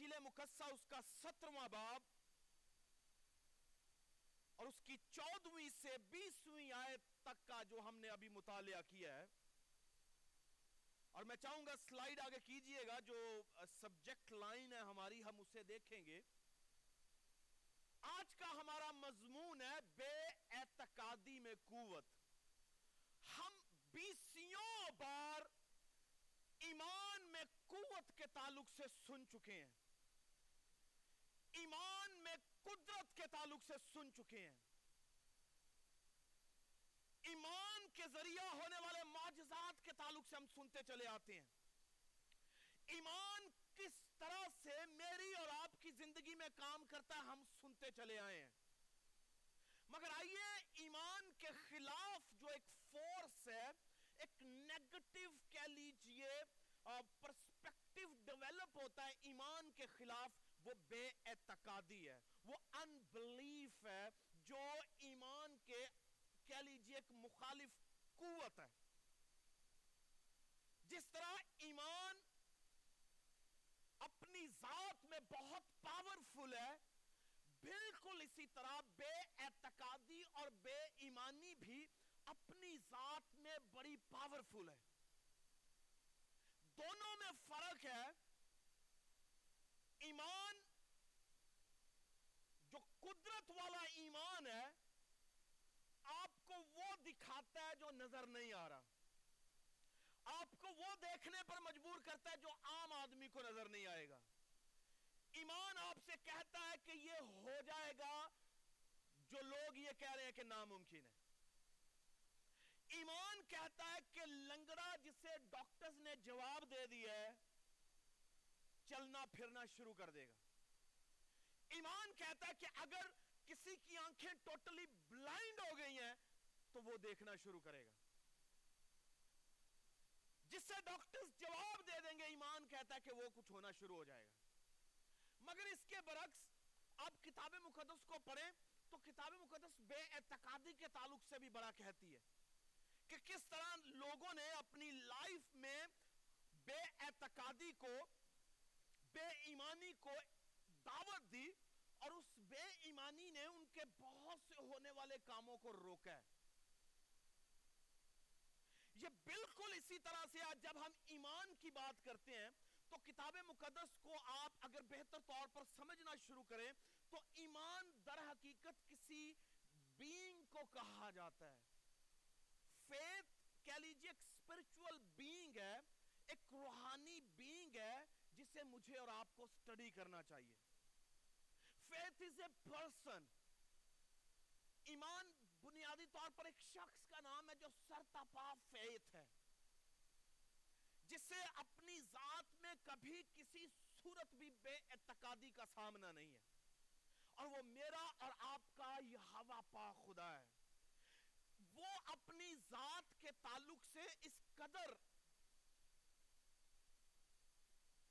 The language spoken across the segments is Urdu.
انجیل مقصہ اس کا سترواں باب اور اس کی چودویں سے بیسویں آیت تک کا جو ہم نے ابھی مطالعہ کیا ہے۔ اور میں چاہوں گا سلائیڈ آگے کیجیے گا جو سبجیکٹ لائن ہے ہماری، ہم اسے دیکھیں گے۔ آج کا ہمارا مضمون ہے بے اعتقادی میں قوت۔ ہم بیسیوں بار ایمان میں قوت کے تعلق سے سن چکے ہیں۔ ایمان میں قدرت کے تعلق سے سن چکے ہیں۔ ایمان کے ذریعہ ہونے والے معجزات کے تعلق سے ہم سنتے چلے آتے ہیں۔ ایمان کس طرح سے میری اور آپ کی زندگی میں کام کرتا ہے ہم سنتے چلے آئے ہیں۔ مگر آئیے ایمان کے خلاف جو ایک فورس ہے، ایک نیگٹیو کہہ لیجیے پرسپیکٹیو ڈیولپ ہوتا ہے ایمان کے خلاف۔ وہ بے اعتقادی ہے، وہ انبلیف ہے، جو ایمان کے، کہہ لیجیے ایک مخالف قوت ہے۔ جس طرح ایمان اپنی ذات میں بہت پاورفل ہے، بالکل اسی طرح بے اعتقادی اور بے ایمانی بھی اپنی ذات میں بڑی پاورفل ہے۔ دونوں میں فرق ہے ایمان جو قدرت والا ایمان ہے، آپ کو وہ دکھاتا ہے جو نظر نہیں آ رہا۔ آپ کو وہ دیکھنے پر مجبور کرتا ہے جو عام آدمی کو نظر نہیں آئے گا۔ ایمان آپ سے کہتا ہے کہ یہ ہو جائے گا جو لوگ یہ کہہ رہے ہیں کہ ناممکن ہے۔ ایمان کہتا ہے کہ لنگڑا جسے ڈاکٹرز نے جواب دے دیا ہے، چلنا پھرنا شروع کر دے گا۔ ایمان کہتا ہے کہ اگر کسی کی آنکھیں ٹوٹلی بلائنڈ ہو گئی ہیں، تو وہ دیکھنا شروع کرے گا۔ جس سے ڈاکٹرز جواب دے دیں گے، ایمان کہتا ہے کہ وہ کچھ ہونا شروع ہو جائے گا۔ مگر اس کے برعکس آپ کتاب مقدس کو پڑھیں تو کتاب مقدس بے اعتقادی کے تعلق سے بھی بڑا کہتی ہے کہ کس طرح لوگوں نے اپنی لائف میں بے اعتقادی کو، بے ایمانی کو دعوت دی اور اس بے ایمانی نے ان کے بہت سے ہونے والے کاموں کو روکا ہے۔ یہ بالکل اسی طرح سے آج جب ہم ایمان کی بات کرتے ہیں، تو کتاب مقدس کو آپ اگر بہتر طور پر سمجھنا شروع کریں، تو ایمان در حقیقت کسی بینگ کو کہا جاتا ہے۔ فیت کہہ لیجیے ایک سپرچول بینگ ہے، ایک روحانی بینگ ہے، جسے مجھے اور آپ کو سٹڈی کرنا چاہیے۔ فیت از اے پرسن ایمان بنیادی طور پر ایک شخص کا نام ہے جو سرتپا فیت ہے، جسے اپنی ذات میں کبھی کسی صورت بھی بے اعتقادی کا سامنا نہیں ہے۔ اور وہ میرا اور آپ کا یہ ہوا پا خدا ہے۔ وہ اپنی ذات کے تعلق سے اس قدر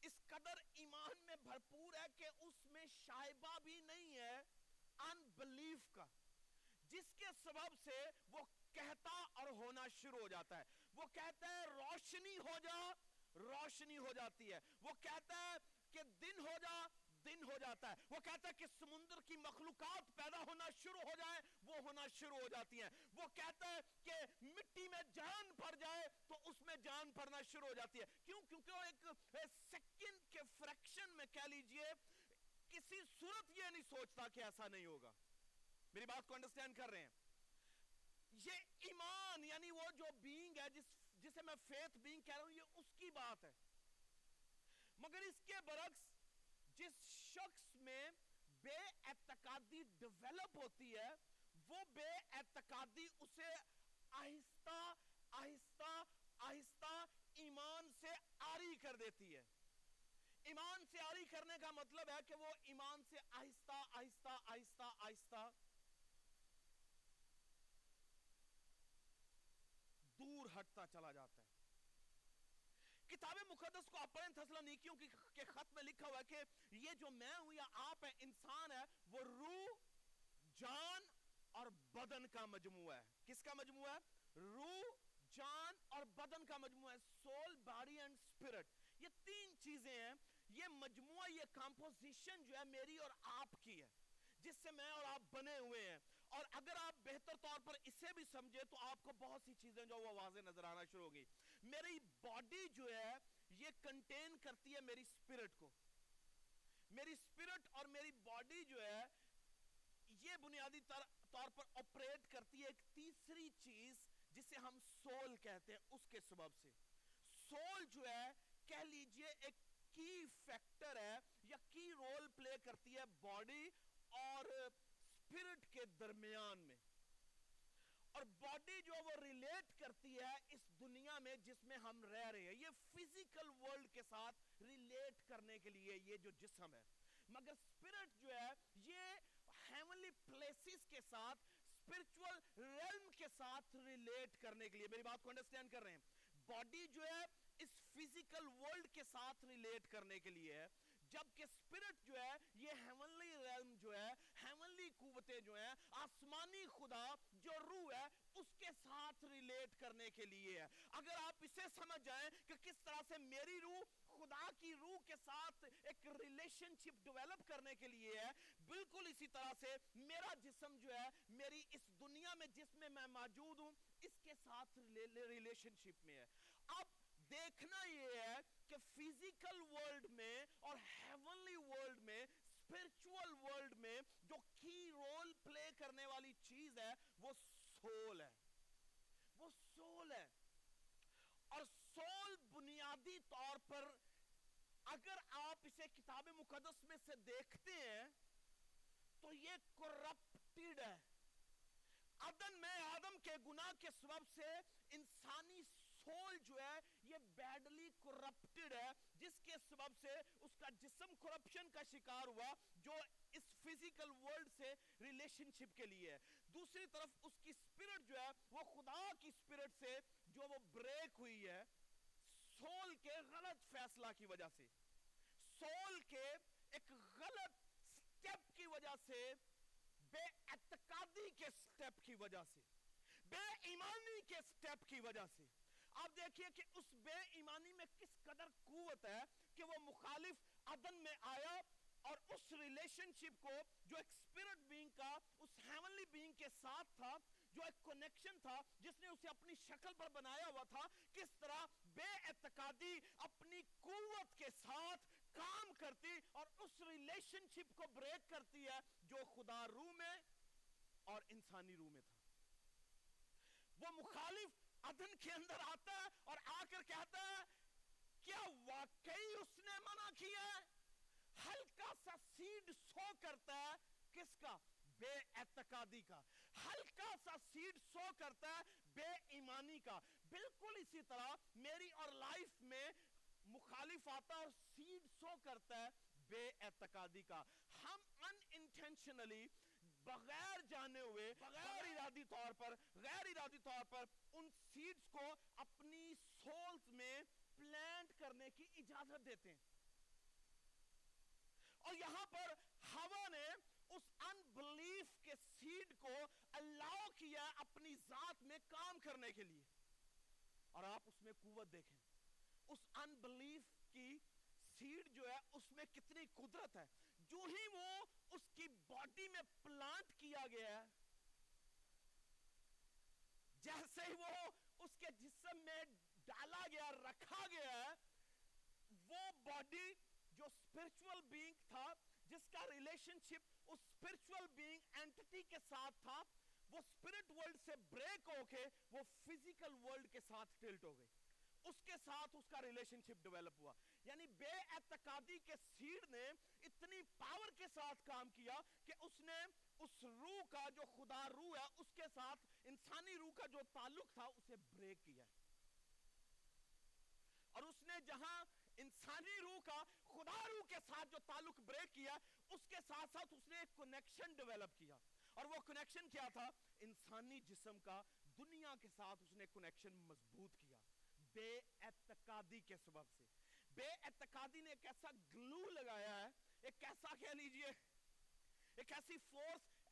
اس قدر ایمان میں بھرپور ہے کہ اس میں شائبہ بھی نہیں ہے انبلیف کا۔ جس کے سبب سے وہ کہتا اور ہونا شروع ہو جاتا ہے۔ وہ کہتا ہے روشنی ہو جا، روشنی ہو جاتی ہے۔ وہ کہتا ہے کہ دن ہو جا دن ہو جاتا ہے۔ وہ کہتا ہے کہ سمندر کی مخلوقات پیدا ہونا شروع ہو جائے، وہ ہونا شروع ہو جاتی ہیں۔ وہ کہتا ہے کہ مٹی میں جان پڑ جائے تو اس میں جان پڑنا شروع ہو جاتی ہے۔ کیوں؟ کیونکہ وہ ایک سیکنڈ کے فریکشن میں کہہ لیجیے، کسی صورت یہ نہیں سوچتا کہ ایسا نہیں ہوگا۔ میری بات کو انڈرسٹینڈ کر رہے ہیں۔ یہ ایمان یعنی وہ جو بینگ ہے، جس، جسے میں فیتھ بینگ کہہ رہا ہوں، یہ اس کی بات ہے۔ مگر اس کے برعکس جس شخص میں بے اعتقادی ڈیولپ ہوتی ہے، وہ بے اعتقادی اسے آہستہ آہستہ آہستہ ایمان سے آری کر دیتی ہے۔ ایمان سے آری کرنے کا مطلب ہے کہ وہ ایمان سے آہستہ آہستہ آہستہ آہستہ دور ہٹتا چلا جاتا ہے۔ کتاب مقدس کو آپ پڑھیں تھسلونیکیوں کے خط میں لکھا ہوا ہے کہ یہ جو میں ہوں، یا آپ ہے انسان ہے، وہ روح، جان اور بدن کا مجموعہ ہے۔ کس کا مجموعہ ہے؟ روح، جان اور بدن کا مجموعہ ہے۔ سول باڈی اینڈ سپرٹ یہ تین چیزیں ہیں۔ یہ مجموعہ، یہ کمپوزیشن جو ہے، میری اور آپ کی ہے۔ جس سے میں اور آپ بنے ہوئے ہیں۔ اور اگر آپ بہتر طور پر اسے بھی سمجھے تو آپ کو بہت سی چیزیں جو وہ واضح نظر آنا شروع ہوگی میری باڈی جو ہے، یہ کنٹین کرتی ہے میری سپیرٹ کو۔ میری سپیرٹ اور میری باڈی جو ہے، یہ بنیادی طور پر آپریٹ کرتی ہے ایک تیسری چیز جسے ہم سول کہتے ہیں، اس کے سبب سے۔ سول جو ہے، کہہ لیجیے ایک کی فیکٹر ہے یا کی رول پلے کرتی ہے باڈی اور سپیرٹ کے درمیان میں۔ اور باڈی جو وہ ریلیٹ کرتی ہے اس دنیا میں جس میں ہم رہ رہے ہیں۔ یہ فزیکل ورلڈ کے ساتھ ریلیٹ کرنے کے لیے یہ جو جسم ہے۔ مگر سپیرٹ جو ہے یہ ہیونلی پلیسز کے ساتھ سپیرچول ریلم کے ساتھ ریلیٹ کرنے کے لیے۔ میری بات کو انڈرسٹینڈ کر رہے ہیں۔ باڈی جو ہے اس فزیکل ورلڈ کے ساتھ ریلیٹ کرنے کے لیے ہے۔ جبکہ سپیرٹ جو ہے، یہ ہیونلی ریلم جو ہے ہیونلی قوتیں جو ہیں، آسمانی خدا جو روح ہے، اس کے ساتھ ریلیٹ کرنے کے لیے ہے۔ اگر آپ اسے سمجھ جائیں کہ کس طرح سے میری روح خدا کی روح کے ساتھ ایک ریلیشن شپ ڈیولپ کرنے کے لیے ہے، بالکل اسی طرح سے میرا جسم جو ہے، میری اس دنیا میں جس میں میں موجود ہوں، اس کے ساتھ ریلیشن شپ میں ہے۔ اب دیکھنا یہ ہے کہ فزیکل ورلڈ میں اور ہیونلی ورلڈ میں اسپرچول ورلڈ میں جو کی رول پلے کرنے والی چیز ہے، وہ سول ہے۔ وہ سول ہے۔ اور سول بنیادی طور پر اگر آپ اسے کتاب مقدس میں سے دیکھتے ہیں، تو یہ کرپٹیڈ ہے۔ عدن میں آدم کے گناہ کے سبب سے انسانی سول جو ہے یہ بیڈلی کرپٹڈ ہے، جس کے سبب سے اس کا جسم کرپشن کا شکار ہوا، جو اس فزیکل ورلڈ سے ریلیشن شپ کے لیے ہے۔ دوسری طرف اس کی سپیرٹ جو ہے، وہ خدا کی سپیرٹ سے جو وہ بریک ہوئی ہے سول کے غلط فیصلہ کی وجہ سے۔ سول کے ایک غلط سٹیپ کی وجہ سے، بے اعتقادی کے سٹیپ کی وجہ سے، بے ایمانی کے سٹیپ کی وجہ سے۔ آپ دیکھیے کہ اس بے ایمانی میں کس قدر قوت ہے کہ وہ مخالف عدن میں آیا اور اس ریلیشن شپ کو جو ایک سپیرٹ بینگ کا، اس ہیونلی بینگ کے ساتھ تھا، جو ایک کنیکشن تھا، جس نے اسے اپنی شکل پر بنایا ہوا تھا، کس طرح بے اعتقادی اپنی قوت کے ساتھ کام کرتی اور اس ریلیشن شپ کو بریک کرتی ہے جو خدا روح میں اور انسانی روح میں تھا۔ وہ مخالف ادن کے اندر آتا ہے اور آ کر کہتا ہے، کیا واقعی اس نے منع کیا ہے؟ ہلکا سا سیڈ سو کرتا ہے کس کا؟ بے اعتقادی کا۔ ہلکا سا سیڈ سو کرتا ہے بے ایمانی کا۔ بالکل اسی طرح میری اور لائف میں مخالف آتا اور سیڈ سو کرتا ہے بے اعتقادی کا۔ ہم ان انٹینشنلی بغیر جانے ہوئے بغیر ارادی طور پر غیر ارادی طور پر ان سیڈز کو اپنی سولز میں پلانٹ کرنے کی اجازت دیتے ہیں۔ اور یہاں پر ہوا نے اس ان بلیف کے سیڈ کو الاؤ کیا اپنی ذات میں کام کرنے کے لیے۔ اور آپ اس میں قوت دیکھیں۔ اس ان بلیف کی سیڈ جو ہے اس میں کتنی قدرت ہے۔ جو ہی وہ اس کی باڈی میں پلانٹ کیا گیا ہے، جیسے ہی وہ اس کے جسم میں ڈالا گیا، رکھا گیا ہے، وہ باڈی جو اسپرچل بینگ تھا، جس کا ریلیشن شپ اس اسپرچل بینگ اینٹی کے ساتھ تھا، وہ اسپرٹ ورلڈ سے بریک ہو کے وہ فزیکل ورلڈ کے ساتھ ٹلٹ ہو گئی۔ اس کے ساتھ اس کا ریلیشن شپ ڈیولپ ہوا۔ یعنی بے اعتقادی کے سیڈ نے اتنی پاور کے ساتھ کام کیا کہ اس نے اس روح کا جو خدا روح ہے، اس کے ساتھ انسانی روح کا جو تعلق تھا، اسے بریک کیا۔ اور اس نے جہاں انسانی روح کا، خدا روح کے ساتھ جو تعلق بریک کیا، اس کے ساتھ ساتھ اس نے ایک کنیکشن ڈیولپ کیا۔ اور وہ کنیکشن کیا تھا؟ انسانی جسم کا، دنیا کے ساتھ اس نے کنیکشن مضبوط کیا۔ بے اعتقادی کے سبب سے۔ بے اعتقادی نے ایک ایسا گلو لگایا ہے، ایک ایسا کہہ لیجیے، ایک ایسی فورس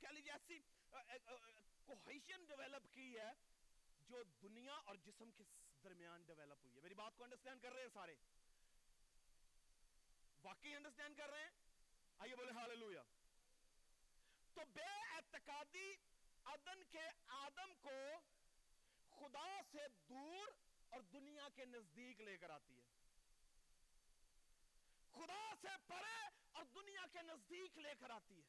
کہہ لیجیے، ایسی کوہیشن ڈیولپ کی ہے جو دنیا اور جسم کے درمیان ڈیولپ ہوئی ہے۔ میری بات کو انڈرسٹینڈ کر رہے ہیں سارے؟ واقعی انڈرسٹینڈ کر رہے ہیں؟ آئیے بولے ہاللویا تو بے اعتقادی ادن کے آدم کو خدا سے دور اور دنیا کے نزدیک لے کر آتی ہے۔ خدا سے پرے اور دنیا کے نزدیک لے کر آتی ہے۔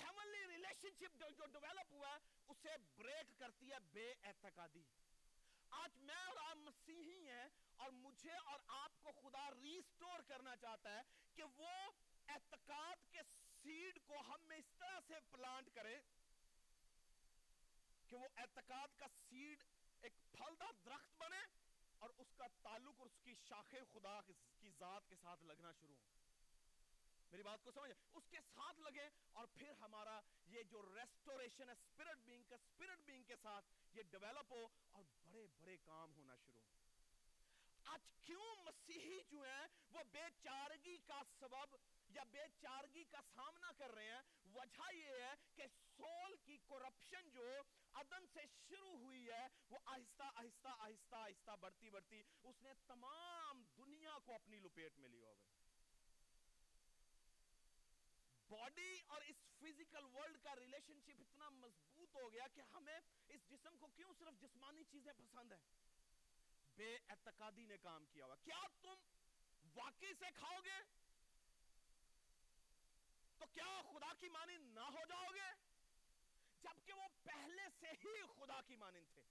ہیونلی ریلیشن شپ جو, جو ڈیولپ ہوا ہے اسے بریک کرتی ہے بے اعتقادی۔ آج میں اور آپ مسیحی ہیں اور مجھے اور آپ کو خدا ریسٹور کرنا چاہتا ہے کہ وہ اعتقاد کے سیڈ کو ہم میں اس طرح سے پلانٹ کرے کہ وہ اعتقاد کا سیڈ ایک پھلدار درخت بنے اور اس کا تعلق اور اس کی شاخیں خدا کی ذات کے ساتھ لگنا شروع ہوں میری بات کو سمجھیں؟ اس کے ساتھ لگیں اور پھر ہمارا یہ جو ریسٹوریشن ہے سپیرٹ بینگ کا سپیرٹ بینگ کے ساتھ یہ ڈیولپ ہو اور بڑے بڑے کام ہونا شروع ہوں آج کیوں مسیحی جو ہیں وہ بے چارگی کا سبب یا بے چارگی کا سامنا کر رہے ہیں؟ وجہ یہ ہے کہ سول کی کرپشن جو عدن سے شروع ہوئی ہے، وہ آہستہ آہستہ آہستہ آہستہ بڑھتی بڑھتی اس نے تمام دنیا کو اپنی لپیٹ میں لیا ہوگا۔ باڈی اور اس فزیکل ورلڈ کا ریلیشن شپ اتنا مضبوط ہو گیا کہ ہمیں اس جسم کو کیوں صرف جسمانی چیزیں پسند ہیں؟ بے اعتقادی نے کام کیا ہوا۔ کیا تم واقعی سے کھاؤ گے؟ تو کیا خدا کی مانند نہ ہو جاؤ گے؟ جبکہ وہ پہلے سے ہی خدا کی مانند تھے۔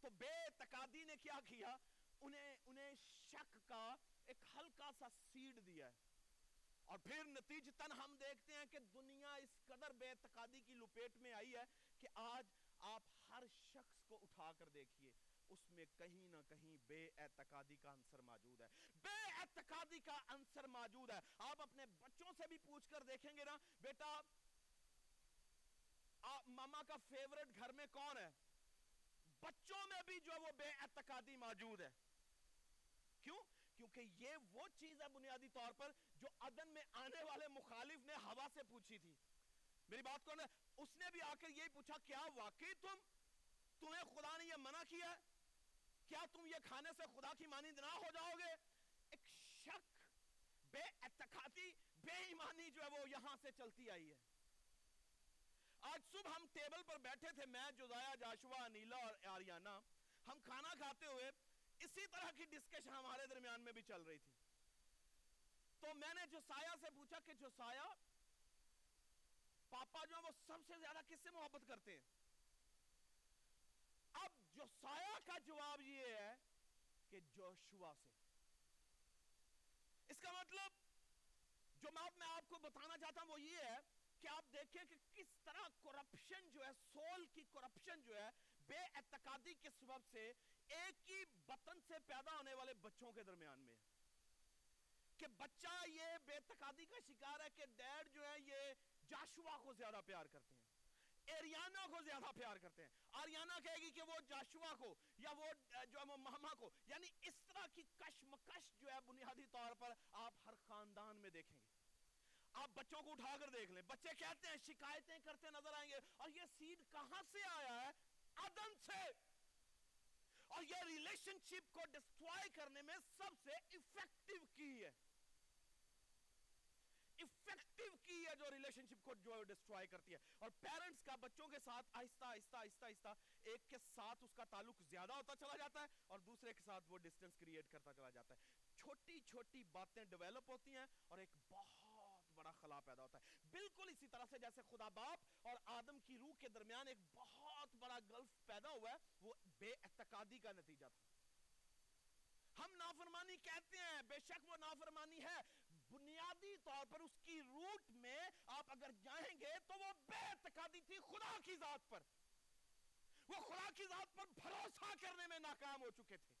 تو بے اعتقادی نے کیا کیا؟ انہیں انہیں شک کا ایک ہلکا سا سیڈ دیا ہے۔ اور پھر نتیجتاً ہم دیکھتے ہیں کہ دنیا اس قدر بے اعتقادی کی لپیٹ میں آئی ہے کہ آج شخص کو اٹھا کر دیکھیے، اس میں کہیں نہ کہیں بے اعتقادی کا انصر موجود ہے۔ بے اعتقادی کا انصر موجود ہے۔ آپ اپنے بچوں سے بھی پوچھ کر دیکھیں گے نا، بیٹا ماما کا فیورٹ گھر میں کون ہے؟ بچوں میں بھی جو وہ بے اعتقادی موجود ہے۔ کیوں؟ کیونکہ یہ وہ چیز ہے بنیادی طور پر جو عدن میں آنے والے مخالف نے ہوا سے پوچھی تھی۔ میری بات کون ہے اس نے بھی آ کر یہی پوچھا، کیا واقعی تم تمہیں خدا نے یہ منع کیا ہے؟ کیا تم یہ کھانے سے خدا کی مانند نہ ہو جاؤ گے؟ ایک شک، بے اعتقادی، بے ایمانی جو ہے وہ یہاں سے چلتی آئی ہے۔ آج صبح ہم ٹیبل پر بیٹھے تھے، میں جوزایا جاشوا نیلا اور آریانہ ہم کھانا کھاتے ہوئے اسی طرح کی ڈسکشن ہمارے درمیان میں بھی چل رہی تھی۔ تو میں نے جو سایہ سے پوچھا کہ جو سایہ، پاپا جو ہے وہ سب سے زیادہ کس سے محبت کرتے ہیں؟ جو سایہ کا جواب یہ ہے کہ جوشوا سے۔ اس کا مطلب جو بات میں آپ کو بتانا چاہتا ہوں وہ یہ ہے کہ آپ دیکھیں کہ کس طرح کرپشن جو ہے سول کی کرپشن جو ہے، بے اعتقادی کے سبب سے ایک ہی بطن سے پیدا ہونے والے بچوں کے درمیان میں۔ کہ بچہ یہ بے اعتقادی کا شکار ہے کہ ڈیڈ جو ہے، یہ جاشوا کو زیادہ پیار کرتے ہیں۔ ایریانا کو زیادہ پیار کرتے ہیں۔ آریانا کہے گی کہ وہ جاشوا کو یا وہ جو ہے وہ ماما کو یعنی اس طرح کی کشمکش جو ہے بنیادی طور پر آپ ہر خاندان میں دیکھیں گے۔ آپ بچوں کو اٹھا کر دیکھ لیں۔ بچے کہتے ہیں، شکایتیں کرتے نظر آئیں گے۔ اور یہ سیڈ کہاں سے آیا ہے؟ عدن سے۔ اور یہ ریلیشن شپ کو ڈسٹرائے کرنے میں سب سے افیکٹو کی ہے افیکٹو کی ہے جو ریلیشن شپ کو جو ڈسٹرائے کرتی ہے۔ اور پیرنٹس کا بچوں کے ساتھ آہستہ آہستہ آہستہ آہستہ ایک کے ساتھ اس کا تعلق زیادہ ہوتا چلا جاتا ہے اور دوسرے کے ساتھ وہ ڈسٹنس کریٹ کرتا چلا جاتا ہے۔ چھوٹی چھوٹی باتیں ڈیولپ ہوتی ہیں اور ایک بہت بڑا خلا پیدا ہوتا ہے۔ بالکل اسی طرح سے جیسے خدا باپ اور آدم کی روح کے درمیان ایک بہت بڑا گلف پیدا ہوا ہے، وہ بے اعتقادی کا نتیجہ تھا۔ ہم نافرمانی کہتے ہیں، بے شک وہ نافرمانی ہے بنیادی طور پر اس کی روٹ میں آپ اگر جائیں گے تو وہ بے اعتقادی تھی خدا کی ذات پر۔ وہ خدا کی ذات پر بھروسہ کرنے میں ناکام ہو چکے تھے۔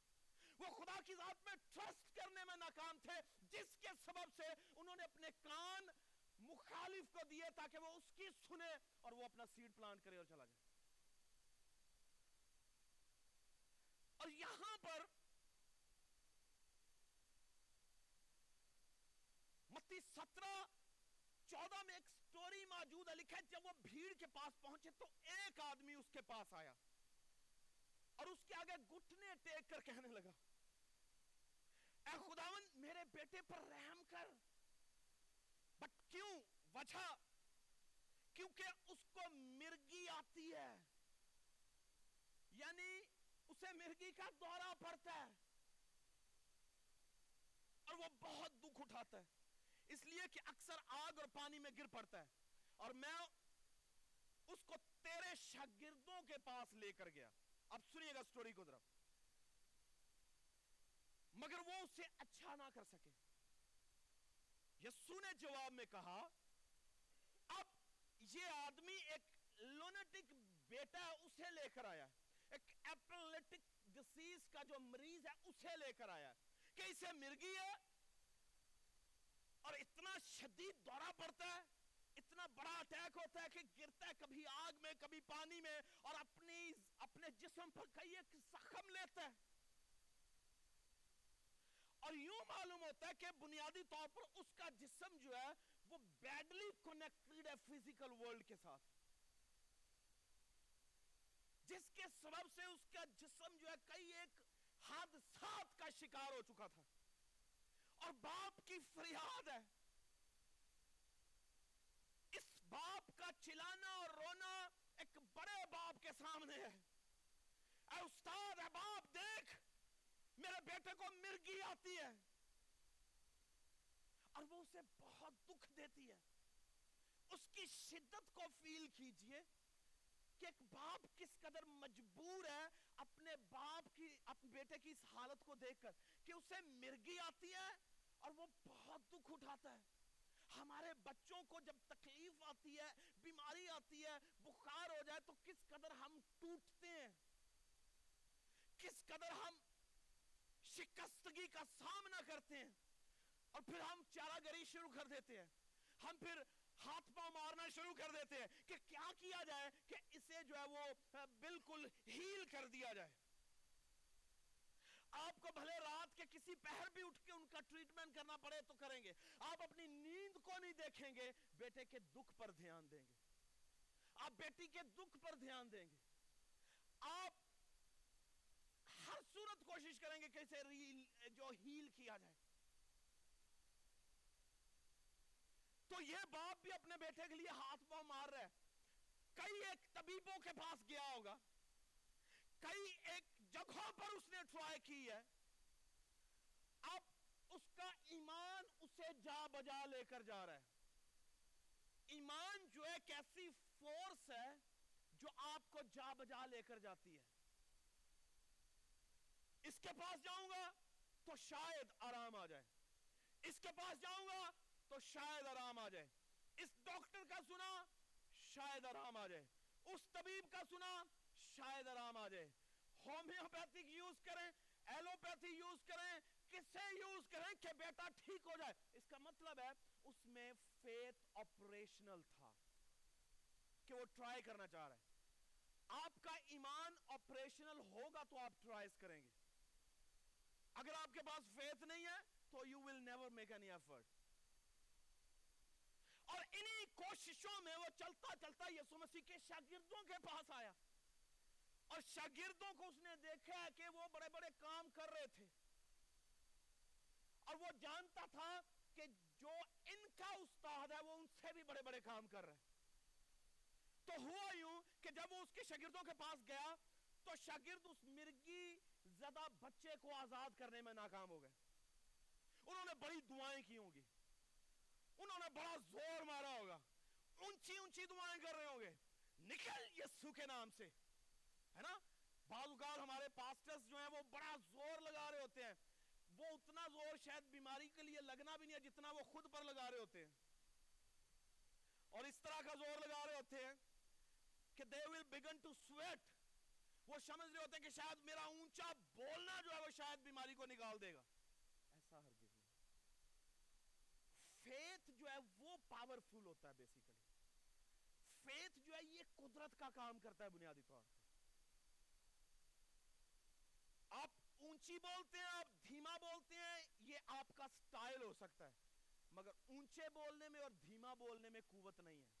وہ خدا کی ذات میں ٹرسٹ کرنے میں ناکام تھے، جس کے سبب سے انہوں نے اپنے کان مخالف کو دیے تاکہ وہ اس کی سنے اور وہ اپنا سیڈ پلانٹ کرے اور چلا جائے۔ اور یہاں پر متی سترہ، چودہ میں ایک سٹوری موجود ہے، لکھا ہے، جب وہ بھیڑ کے پاس پہنچے تو ایک آدمی اس کے پاس آیا اور اس کے آگے گھٹنے ٹیک کر کہنے لگا، اے خداون، میرے بیٹے پر رحم کر۔ بٹ کیوں؟ وجہ؟ کیونکہ اس کو مرگی آتی ہے۔ یعنی اسے مرگی کا دورہ پڑتا ہے اور وہ بہت دکھ اٹھاتا ہے۔ اس لیے کہ اکثر آگ اور پانی میں گر پڑتا ہے۔ اور میں اس کو تیرے شاگردوں کے پاس لے کر گیا۔ اب سنیے گا سٹوری کو ذرا۔ مگر وہ اسے اچھا نہ کر سکے۔ یسو نے جواب میں کہا، اب یہ آدمی ایک لونٹک بیٹا ہے، اسے لے کر آیا ہے۔ ایک ایپلیٹک ڈسیز کا جو مریض ہے، اسے لے کر آیا ہے۔ کہ اسے مرگی ہے اور اتنا شدید دورہ پڑتا ہے، اتنا بڑا اٹیک ہوتا ہے کہ گرتا ہے کبھی آگ میں، کبھی پانی میں، اور اپنی اپنے جسم پر کئی ایک زخم لیتا ہے۔ اور یوں معلوم ہوتا ہے کہ بنیادی طور پر اس کا جسم جو ہے، وہ بیڈلی کنیکٹڈ ہے فزیکل ورلڈ کے ساتھ۔ جس کے سبب سے اس کا جسم جو ہے، کئی ایک حادثات کا شکار ہو چکا تھا۔ اور باپ کی فریاد ہے۔ اس باپ کا چلانا اور رونا ایک بڑے باپ کے سامنے ہے۔ اے استاد ہے باپ، دیکھ، میرے بیٹے کو مرگی آتی ہے۔ اور وہ اسے بہت دکھ دیتی ہے۔ اس کی شدت کو فیل کیجیے کہ ایک باپ کس قدر مجبور ہے اپنے باپ کی، اپنے بیٹے کی اس حالت کو دیکھ کر کہ اسے مرگی آتی ہے اور وہ بہت دکھ اٹھاتا ہے۔ ہمارے بچوں کو جب تکلیف آتی ہے، بیماری آتی ہے، بخار ہو جائے تو کس قدر ہم ٹوٹتے ہیں؟ کس قدر ہم شکستگی کا سامنا کرتے ہیں؟ اور پھر ہم چارہ گری شروع کر دیتے ہیں۔ ہم پھر ہاتھ پاؤں مارنا شروع کر دیتے ہیں کہ کیا کیا جائے کہ اسے جو ہے وہ بالکل ہیل کر دیا جائے۔ آپ کو بھلے رات کے کسی پہر بھی اٹھ کے ان کا ٹریٹمنٹ کرنا پڑے تو کریں گے۔ آپ اپنی نیند کو نہیں دیکھیں گے، بیٹے کے دکھ پر دھیان دیں گے۔ آپ بیٹی کے دکھ پر دھیان دیں گے۔ آپ ہر صورت کوشش کریں گے کہ اسے جو ہیل کیا جائے۔ تو یہ باپ بھی اپنے بیٹے کے لیے ہاتھ پاؤں مار رہا ہے۔ کئی ایک طبیبوں کے پاس گیا ہوگا۔ کئی ایک جگہوں پر اس نے ٹرائی کی ہے۔ اب اس کا ایمان اسے جا بجا لے کر جا رہا ہے۔ ایمان جو ایک ایسی فورس ہے جو آپ کو جا بجا لے کر جاتی ہے۔ اس کے پاس جاؤں گا تو شاید آرام آ جائے۔ اس کے پاس جاؤں گا تو شاید آرام آ جائے۔ اس ڈاکٹر کا سنا، شاید آرام آ جائے۔ اس طبیب کا سنا، شاید آرام آ جائے۔ ہومیوپیتھک یوز کریں، ایلوپیتھی یوز کریں، کسے یوز کریں کہ بیٹا ٹھیک ہو جائے. اس کا مطلب ہے اس میں فیت آپریشنل تھا کہ وہ ٹرائی کرنا چاہ رہا ہے. آپ کا ایمان آپریشنل ہوگا تو آپ ٹرائز کریں گے. اگر آپ کے پاس فیت نہیں ہے تو you will never make any effort اور انہی کوششوں میں وہ چلتا چلتا یسو مسیح کے شاگردوں کے پاس آیا. اور شاگردوں کو اس نے دیکھا کہ وہ بڑے بڑے کام کر رہے تھے۔ اور وہ جانتا تھا کہ جو ان کا استاد ہے وہ ان سے بھی بڑے بڑے کام کر رہے ہیں تو ہوا یوں کہ جب وہ اس کے شاگردوں کے پاس گیا تو شاگرد اس مرگی زدہ بچے کو آزاد کرنے میں ناکام ہو گئے۔ انہوں نے بڑی دعائیں کی ہوں گی۔ انہوں نے بڑا زور مارا ہوگا۔ اونچی اونچی دعائیں کر رہے ہوں گے۔ نکل یسو کے نام سے۔ ہے نا؟ بعض اوقات ہمارے پاسٹرز جو ہیں وہ بڑا زور لگا رہے ہوتے ہیں۔ وہ اتنا زور شاید بیماری کے لیے لگنا بھی نہیں ہے جتنا وہ خود پر لگا رہے ہوتے ہیں۔ اور اس طرح کا زور لگا رہے ہوتے ہیں کہ they will begin to sweat وہ سمجھ رہے ہوتے ہیں کہ شاید میرا اونچا بولنا جو ہے وہ شاید بیماری کو نکال دے گا۔ ایسا ہرگز نہیں۔ فیتھ جو ہے وہ پاورفل ہوتا ہے بیسیکلی فیتھ جو ہے یہ قدرت کا کام کرتا ہے بنیادی طور پر۔ آپ اونچی بولتے ہیں، آپ دھیما بولتے ہیں، یہ آپ کا سٹائل ہو سکتا ہے۔ مگر اونچے بولنے میں اور دھیما بولنے میں قوت نہیں ہے۔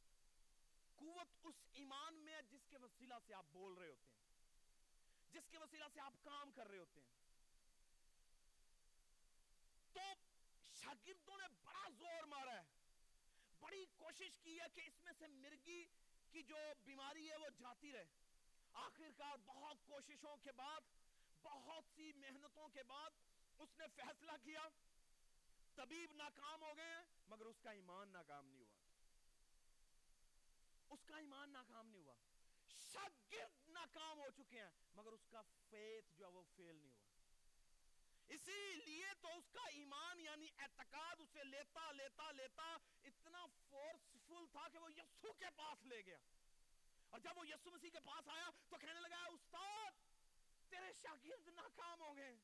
قوت اس ایمان میں ہے جس کے وسیلہ سے آپ بول رہے ہوتے ہیں۔ جس کے وسیلہ سے آپ کام کر رہے ہوتے ہیں۔ تو شاگردوں نے بڑا زور مارا ہے۔ بڑی کوشش کی ہے کہ اس میں سے مرگی کی جو بیماری ہے وہ جاتی رہے۔ آخر کار بہت کوششوں کے بعد بہت سی محنتوں کے بعد اس نے فیصلہ کیا۔ طبیب ناکام ہو گئے ہیں، مگر اس کا ایمان ناکام نہیں ہوا۔ اس کا ایمان ناکام نہیں ہوا۔ شاگرد ناکام ہو چکے ہیں، مگر اس کا فیت جو ہے وہ فیل نہیں ہوا۔ اسی لیے تو اس کا ایمان یعنی اعتقاد اسے لیتا لیتا لیتا اتنا فورسفل تھا کہ وہ یسو کے پاس لے گیا۔ اور جب وہ یسو مسیح کے پاس آیا تو کہنے لگا، استاد! تیرے شاگرد ناکام ہو گئے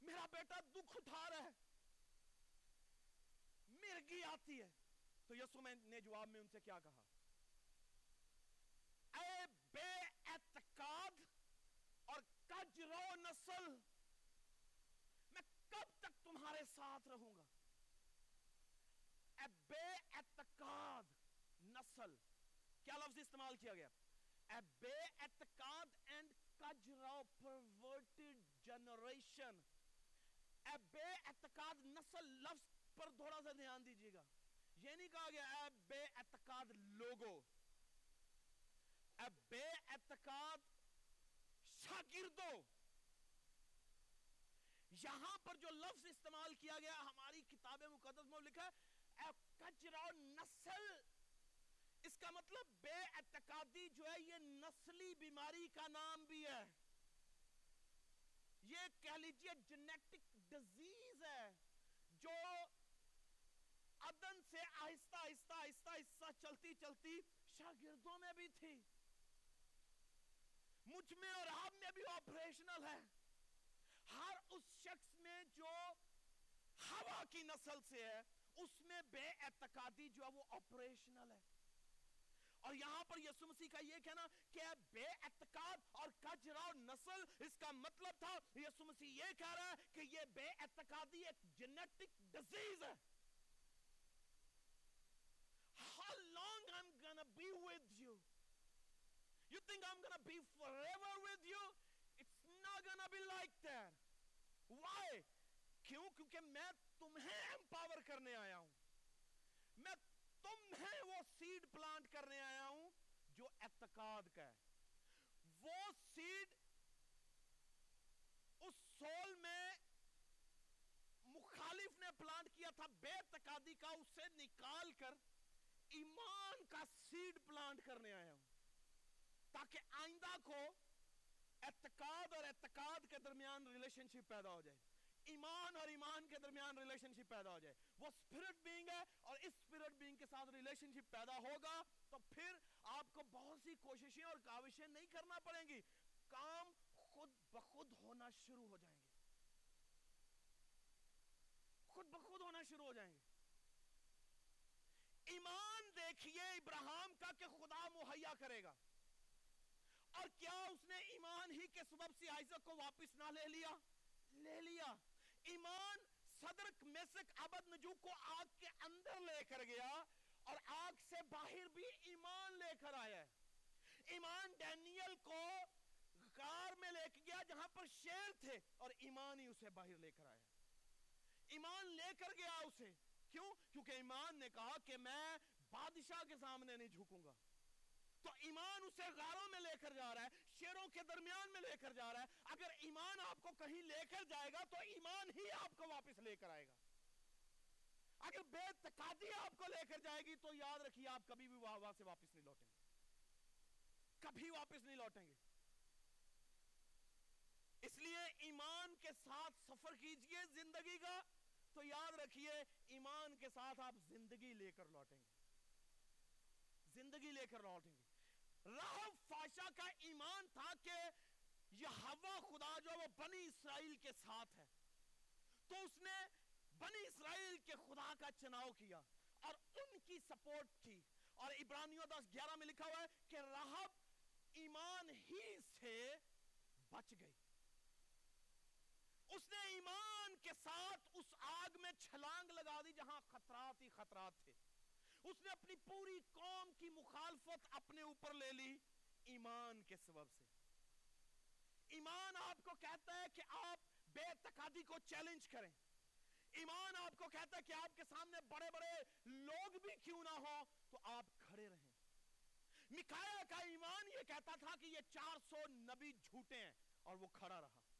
میرا بیٹا دکھ اٹھا رہا ہے۔ مرگی آتی ہے۔ تو یسو میں نے جواب میں ان سے کیا کہا؟ اے بے اعتقاد اور کجرو نسل، میں کب تک تمہارے ساتھ رہوں گا؟ اے بے اعتقاد نسل، کیا لفظ استعمال کیا گیا؟ اے بے اعتقاد اینڈ کجرو پرورٹڈ جنریشن اے بے اعتقاد نسل لفظ پر تھوڑا سا دھیان دیجیے گا. یہ نہیں کہا گیا اے بے اعتقاد لوگو. اے بے اعتقاد شاگردو. یہاں پر جو لفظ استعمال کیا گیا، ہماری کتاب مقدس میں لکھا ہے، اے کجرا نسل اس کا مطلب بے اعتقادی جو ہے، یہ نسلی بیماری کا نام بھی ہے۔ یہ کہہ لیجیے جنیٹک ڈیزیز ہے، جو ادن سے آہستہ آہستہ آہستہ آہستہ چلتی چلتی شاگردوں میں بھی تھی۔ مجھ میں اور آپ میں بھی آپریشنل ہے۔ ہر اس شخص میں جو ہوا کی نسل سے ہے، اس میں بے اعتقادی جو ہے، وہ آپریشنل ہے۔ اور یہاں پر یسو مسیح کا یہ کہنا کہ بے اعتقاد اور کجرا نسل، اس کا مطلب تھا یسو مسیح یہ کہہ رہا ہے کہ یہ بے اعتقادی ایک جنیٹک ڈیزیز ہے۔ How long I'm gonna be with you? You think I'm gonna be forever with you? It's not gonna be like that. Why? کیوں؟ کیونکہ میں تمہیں امپاور کرنے آیا ہوں۔ سیڈ پلانٹ کرنے آیا ہوں جو اعتقاد کا ہے۔ وہ سیڈ اس سول میں مخالف نے پلانٹ کیا تھا، بے تقادی کا اسے نکال کر ایمان کا سیڈ پلانٹ کرنے آیا ہوں۔ تاکہ آئندہ کو اعتقاد اور اعتقاد کے درمیان ریلیشن شپ پیدا ہو جائے۔ ایمان اور ایمان کے درمیان ریلیشن شپ پیدا ہو جائے۔ وہ اسپرٹ بینگ ہے اور اس اسپرٹ بینگ کے ساتھ ریلیشن شپ پیدا ہوگا تو پھر آپ کو بہت سی کوششیں اور کاوشیں نہیں کرنا پڑیں گی۔ کام خود بخود ہونا شروع ہو جائیں گے۔ خود بخود ہونا شروع ہو جائیں گے۔ ایمان دیکھیے ابراہم کا کہ خدا مہیا کرے گا۔ اور کیا اس نے ایمان ہی کے سبب سے آئزک کو واپس نہ لے لیا؟ لے لیا۔ ایمان صدرک میسک عبد نجو کو آگ کے اندر لے کر گیا اور آگ سے باہر بھی ایمان لے کر آیا ہے۔ ایمان ڈینیل کو غار میں لے کے گیا جہاں پر شیر تھے اور ایمان ہی اسے باہر لے کر آیا۔ ایمان لے کر گیا اسے۔ کیوں؟ کیونکہ ایمان نے کہا کہ میں بادشاہ کے سامنے نہیں جھکوں گا۔ تو ایمان اسے غاروں میں لے کر جا رہا ہے۔ شیروں کے درمیان میں لے کر جا رہا ہے۔ اگر ایمان آپ کو کہیں لے کر جائے گا تو ایمان ہی آپ کو واپس لے کر آئے گا۔ اگر بے تقادی آپ کو لے کر جائے گی تو یاد رکھیے، آپ کبھی بھی وہاں سے واپس نہیں لوٹیں گے۔ کبھی واپس نہیں لوٹیں گے۔ اس لیے ایمان کے ساتھ سفر کیجیے زندگی کا۔ تو یاد رکھیے، ایمان کے ساتھ آپ زندگی لے کر لوٹیں گے۔ زندگی لے کر لوٹیں گے۔ رہب فاشا کا ایمان تھا کہ یہ ہوا خدا جو وہ بنی اسرائیل کے ساتھ ہے۔ تو اس نے بنی اسرائیل کے خدا کا چناؤ کیا اور ان کی سپورٹ کی۔ اور ابرانیوں دس گیارہ میں لکھا ہوا ہے کہ رہب ایمان ہی سے بچ گئی۔ اس نے ایمان کے ساتھ اس آگ میں چھلانگ لگا دی جہاں خطرات ہی خطرات تھے۔ اس نے اپنی پوری قوم کی مخالفت اپنے اوپر لے لی ایمان کے سبب سے۔ ایمان آپ کو کہتا ہے کہ آپ بے تقادی کو چیلنج کریں۔ ایمان آپ کو کہتا ہے کہ آپ کے سامنے بڑے بڑے لوگ بھی کیوں نہ ہو تو آپ کھڑے رہیں۔ مکایا کا ایمان یہ کہتا تھا کہ یہ چار سو نبی جھوٹے ہیں اور وہ کھڑا رہا۔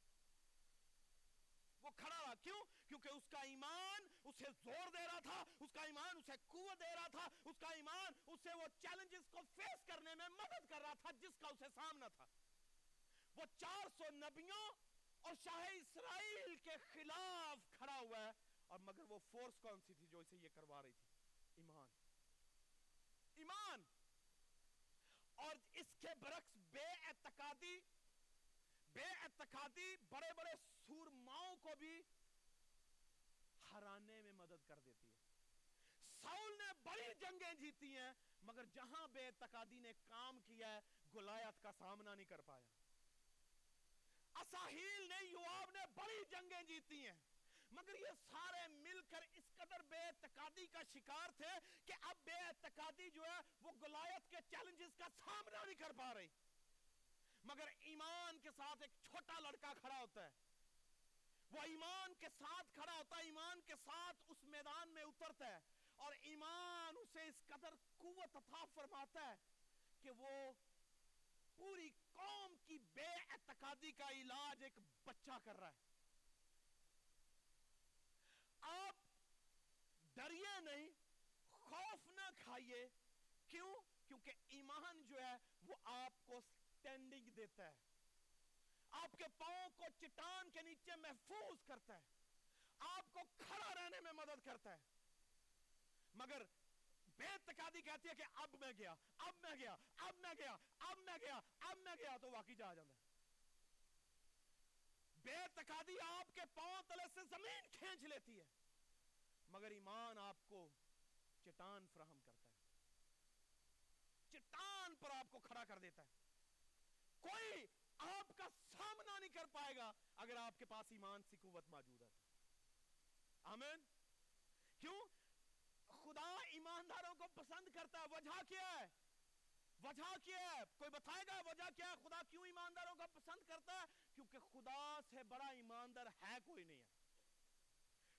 وہ کھڑا رہا۔ کیوں؟ کیونکہ اس کا ایمان اسے زور دے رہا تھا، اس کا ایمان اسے قوت دے رہا تھا، اس کا ایمان اسے وہ چیلنجز کو فیس کرنے میں مدد کر رہا تھا جس کا اسے سامنا تھا۔ وہ چار سو نبیوں اور شاہ اسرائیل کے خلاف کھڑا ہوا ہے۔ اور مگر وہ فورس کون سی تھی جو اسے یہ کروا رہی تھی؟ ایمان۔ ایمان۔ اور اس کے برعکس بے اعتقادی بے اعتقادی بڑے بڑے سورماؤں کو بھی ہرانے میں مدد کر دیتی ہے۔ ساؤل نے بڑی جنگیں جیتی ہیں، مگر جہاں بے اعتقادی نے کام کیا ہے، گلایت کا سامنا نہیں کر پایا۔ اساہیل نے یواب نے بڑی جنگیں جیتی ہیں، مگر یہ سارے مل کر اس قدر بے اعتقادی کا شکار تھے کہ اب بے اعتقادی جو ہے، وہ گلایت کے چیلنجز کا سامنا نہیں کر پا رہی۔ مگر ایمان کے ساتھ ایک چھوٹا لڑکا کھڑا ہوتا ہے۔ وہ ایمان کے ساتھ کھڑا ہوتا ہے، ایمان کے ساتھ اس میدان میں اترتا ہے اور ایمان اسے اس قدر قوت عطا فرماتا ہے کہ وہ پوری قوم کی بے اعتقادی کا علاج ایک بچہ کر رہا ہے۔ آپ ڈریے نہیں، خوف نہ کھائیے۔ کیوں؟ کیونکہ ایمان جو ہے وہ آپ کو سٹینڈنگ دیتا ہے۔ آپ کے پاؤں کو چٹان کے نیچے محفوظ کرتا ہے۔ آپ کو کھڑا رہنے میں مدد کرتا ہے۔ مگر بے تقادی کہتی ہے کہ اب میں گیا، اب میں گیا، اب میں گیا، اب میں گیا، اب میں گیا، تو واقعی جا جاتا ہے۔ بے تقادی آپ کے پاؤں تلے سے زمین کھینچ لیتی ہے، مگر ایمان آپ کو چٹان فراہم کرتا ہے۔ چٹان پر آپ کو کھڑا کر دیتا ہے۔ کوئی آپ کا سامنا نہیں کر پائے گا اگر آپ کے پاس ایمان سی قوت موجود ہے۔ آمین۔ کیوں؟ خدا ایمانداروں کو پسند کرتا ہے۔ وجہ کیا ہے؟ وجہ کیا ہے؟ کوئی بتائے گا وجہ کیا ہے؟ خدا کیوں ایمانداروں کو پسند کرتا ہے؟ کیونکہ خدا سے بڑا ایماندار ہے کوئی نہیں ہے۔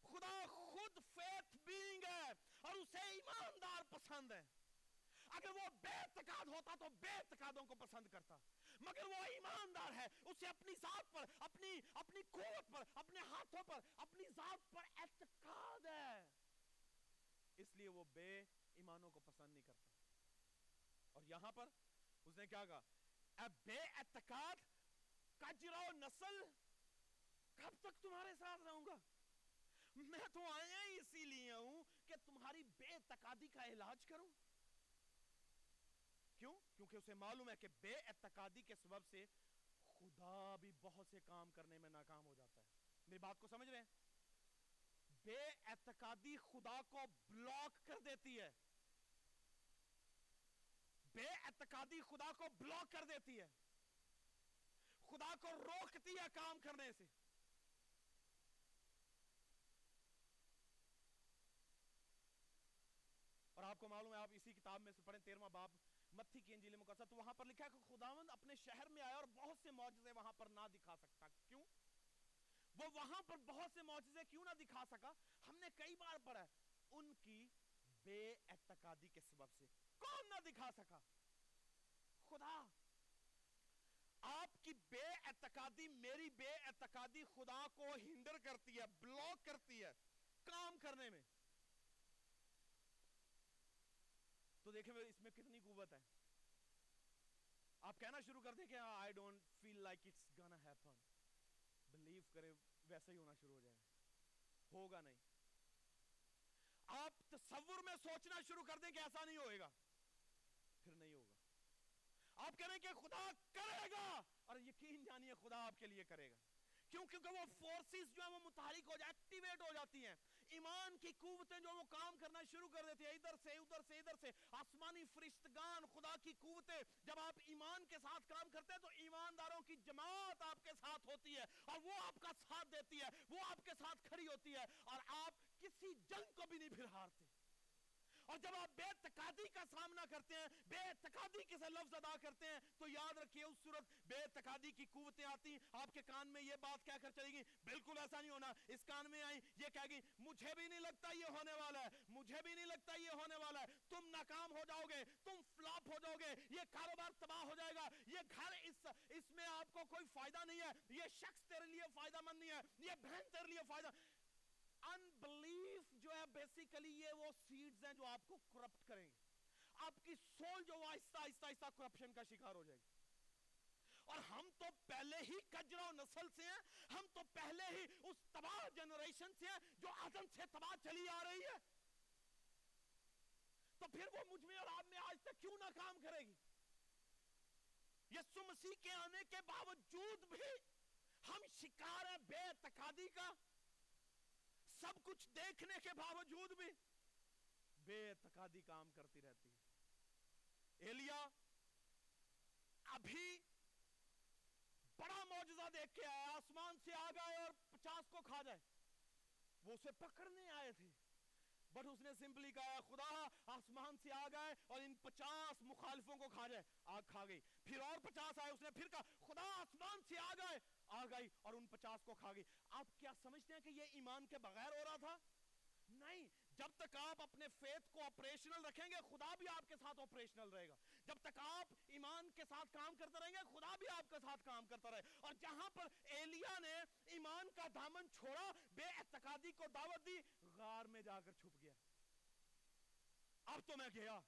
خدا خود فیتھ بینگ ہے اور اسے ایماندار پسند ہے۔ اگر وہ بے اعتقاد ہوتا تو بے اعتقادوں کو پسند کرتا۔ مگر وہ ایماندار ہے، اسے اپنی ذات پر، اپنی اپنی قوت پر، اپنے ہاتھوں پر، اپنی ذات پر اعتقاد ہے۔ اس لیے وہ بے ایمانوں کو پسند نہیں کرتا۔ اور یہاں پر اس نے کیا کہا؟ اے بے اعتقاد کجرو نسل، کب تک تمہارے ساتھ رہوں گا؟ میں تو آیا ہی اسی لیے ہوں کہ تمہاری بے اعتقادی کا علاج کروں۔ کیونکہ اسے معلوم ہے کہ بے اعتقادی کے سبب سے خدا بھی بہت سے کام کرنے میں ناکام ہو جاتا ہے۔ میری بات کو سمجھ رہے ہیں؟ بے اعتقادی خدا کو بلاک کر دیتی ہے۔ بے اعتقادی خدا کو بلاک کر دیتی ہے۔ خدا کو روکتی ہے کام کرنے سے۔ اور آپ کو معلوم ہے، آپ اسی کتاب میں سے پڑھیں، تیرواں باب متھی کی انجیل مقدسہ تو وہاں پر لکھا ہے کہ خداوند اپنے شہر میں آیا اور بہت سے معجزے وہاں پر نہ دکھا سکتا۔ کیوں؟ وہ وہاں پر بہت سے معجزے کیوں نہ دکھا سکا؟ ہم نے کئی بار پڑھا ہے، ان کی بے اعتقادی کے سبب سے۔ کون نہ دکھا سکا؟ خدا۔ آپ کی بے اعتقادی میری بے اعتقادی خدا کو ہنڈر کرتی ہے، بلاک کرتی ہے کام کرنے میں۔ تو دیکھیں اس میں کتنی قوت ہے۔ آپ کہنا شروع کر دیں کہ I don't feel like it's gonna happen believe کرے ویسا ہی ہونا شروع ہو جائے۔ ہوگا نہیں۔ آپ تصور میں سوچنا شروع کر دیں کہ ایسا نہیں ہوئے گا۔ پھر نہیں ہوگا۔ آپ کہہ رہے ہیں کہ خدا کرے گا اور یقین جانیے خدا آپ کے لیے کرے گا۔ کیوں کیونکہ وہ فورسز جو ہیں وہ متحرک ہو جائے ایکٹیویٹ ہو جاتی ہیں۔ ایمان کی قوتیں جو وہ کام کرنا شروع کر دیتی ہیں، ادھر سے ادھر سے ادھر سے۔ آسمانی فرشتگان، خدا کی قوتیں جب آپ ایمان کے ساتھ کام کرتے ہیں تو ایمانداروں کی جماعت آپ کے ساتھ ہوتی ہے اور وہ آپ کا ساتھ دیتی ہے، وہ آپ کے ساتھ کھڑی ہوتی ہے اور آپ کسی جنگ کو بھی نہیں پھر ہارتے۔ اور جب آپ بے تقادی کا سامنا کرتے ہیں، بے تقادی کے سے لفظ ادا کرتے ہیں، تو یاد رکھیے اس صورت بے تقادی کی قوتیں آتی ہیں۔ آپ کے کان میں یہ بات کہہ کر چلے گی بالکل ایسا نہیں ہونا۔ اس کان میں آئی یہ کہہ گی مجھے بھی نہیں لگتا یہ ہونے والا ہے، مجھے بھی نہیں لگتا یہ ہونے والا ہے۔ تم ناکام ہو جاؤ گے، تم فلاپ ہو جاؤ گے، یہ کاروبار تباہ ہو جائے گا۔ یہ گھر اس اس میں آپ کو کوئی فائدہ نہیں ہے، یہ شخص تیرے لیے فائدہ مند نہیں ہے، یہ بہن تیرے لیے فائدہ انبلیف جو ہے بیسیکلی یہ وہ سیڈز ہیں جو آپ کو کرپٹ کریں۔ گے آپ کی سول جو آہستہ آہستہ آہستہ کرپشن کا شکار ہو جائے گی۔ اور ہم تو پہلے ہی کجرا نسل سے ہیں، ہم تو پہلے ہی اس تباہ جنریشن سے ہیں جو آدم سے تباہ چلی آ رہی ہے۔ تو پھر وہ مجھ میں اور آپ میں آج تک کیوں ناکام کرے گی؟ یسو مسیح کے آنے کے باوجود بھی ہم شکار ہیں بے اعتقادی کا۔ سب کچھ دیکھنے کے باوجود بھی بے اعتقادی کام کرتی رہتی ہے۔ ایلیا، ابھی بڑا معجزہ دیکھ کے آیا، آسمان سے آ گئے اور پچاس کو کھا جائے۔ وہ اسے پکڑنے آئے تھے، بٹ اس نے سمپلی کہا، خدا، آسمان سے آ گئے اور ان پچاس مخالفوں کو کھا جائے۔ آگ کھا گئی۔ پھر اور پچاس آئے، اس نے پھر کہا، خدا، آسمان سے آ گئے آ گئی اور ان پچاس کو کھا گئی۔ آپ کیا سمجھتے ہیں کہ یہ ایمان کے بغیر ہو رہا تھا؟ نہیں، جب تک آپ اپنے فیت کو آپریشنل رکھیں گے، خدا بھی آپ کے ساتھ آپریشنل رہے گا۔ جب تک آپ ایمان کے ساتھ کام کرتے رہیں گے، خدا بھی آپ کے ساتھ کام کرتا رہے۔ اور جہاں پر ایلیا نے ایمان کا دامن چھوڑا، بے اعتقادی کو دعوت دی، غار میں جا کر چھپ گیا۔ اب تو میں گیا۔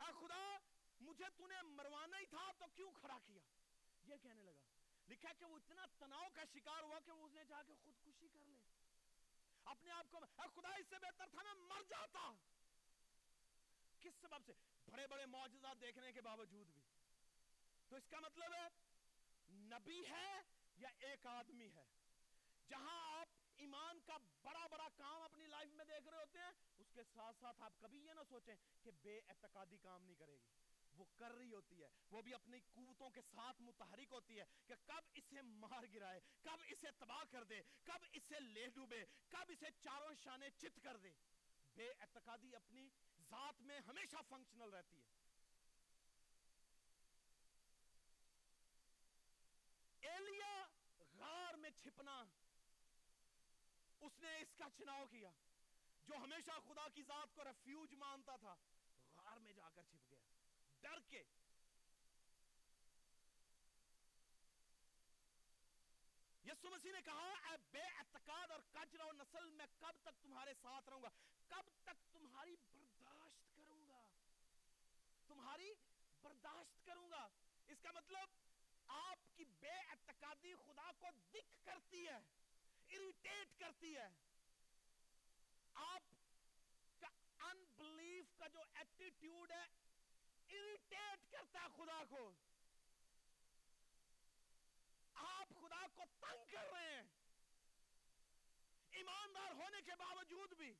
اے خدا، مجھے تو نے مروانا ہی تھا، تو کیوں کھڑا کیا؟ یہ کہنے لگا۔ لکھا کہ وہ اتنا تناؤ کا شکار ہوا کہ وہ اس نے جا کے خودکشی کر لے۔ اپنے آپ کو اے خدا، اس سے بہتر تھا میں مر جاتا۔ کس سبب سے؟ بڑے بڑے معجزات دیکھنے کے باوجود بھی۔ تو اس کا مطلب ہے، نبی ہے یا ایک آدمی ہے؟ جہاں آپ ایمان کا بڑا بڑا کام اپنی لائف میں دیکھ رہے ہوتے ہیں، اس کے ساتھ ساتھ آپ کبھی یہ نہ سوچیں کہ بے اعتقادی کام نہیں کرے گی۔ وہ کر رہی ہوتی ہے، وہ بھی اپنی قوتوں کے ساتھ متحرک ہوتی ہے کہ کب اسے مار گرائے، کب اسے تباہ کر دے، کب اسے لے ڈوبے، کب اسے چاروں شانے چت کر دے۔ بے اعتقادی اپنی ذات میں ہمیشہ فنکشنل رہتی ہے۔ ایلیا غار میں چھپنا، اس نے اس کا چناؤ کیا، جو ہمیشہ خدا کی ذات کو ریفیوج مانتا تھا، غار میں جا کر چھپ گیا۔ ڈر کے۔ یسو مسیح نے کہا، اے بے اعتقاد اور کجر و نسل میں کب تک تمہارے ساتھ رہوں گا؟ کب تک تمہاری برداشت کروں گا؟ تمہاری برداشت کروں گا۔ اس کا مطلب آپ کی بے اعتقادی خدا کو دکھ کرتی ہے اریٹیٹ کرتی ہے۔ آپ کا انبلیف کا جو ایٹیٹیوڈ ہے اریٹیٹ کرتا ہے خدا کو۔ آپ خدا کو تنگ کر رہے ہیں۔ ایماندار ہونے کے باوجود بھی۔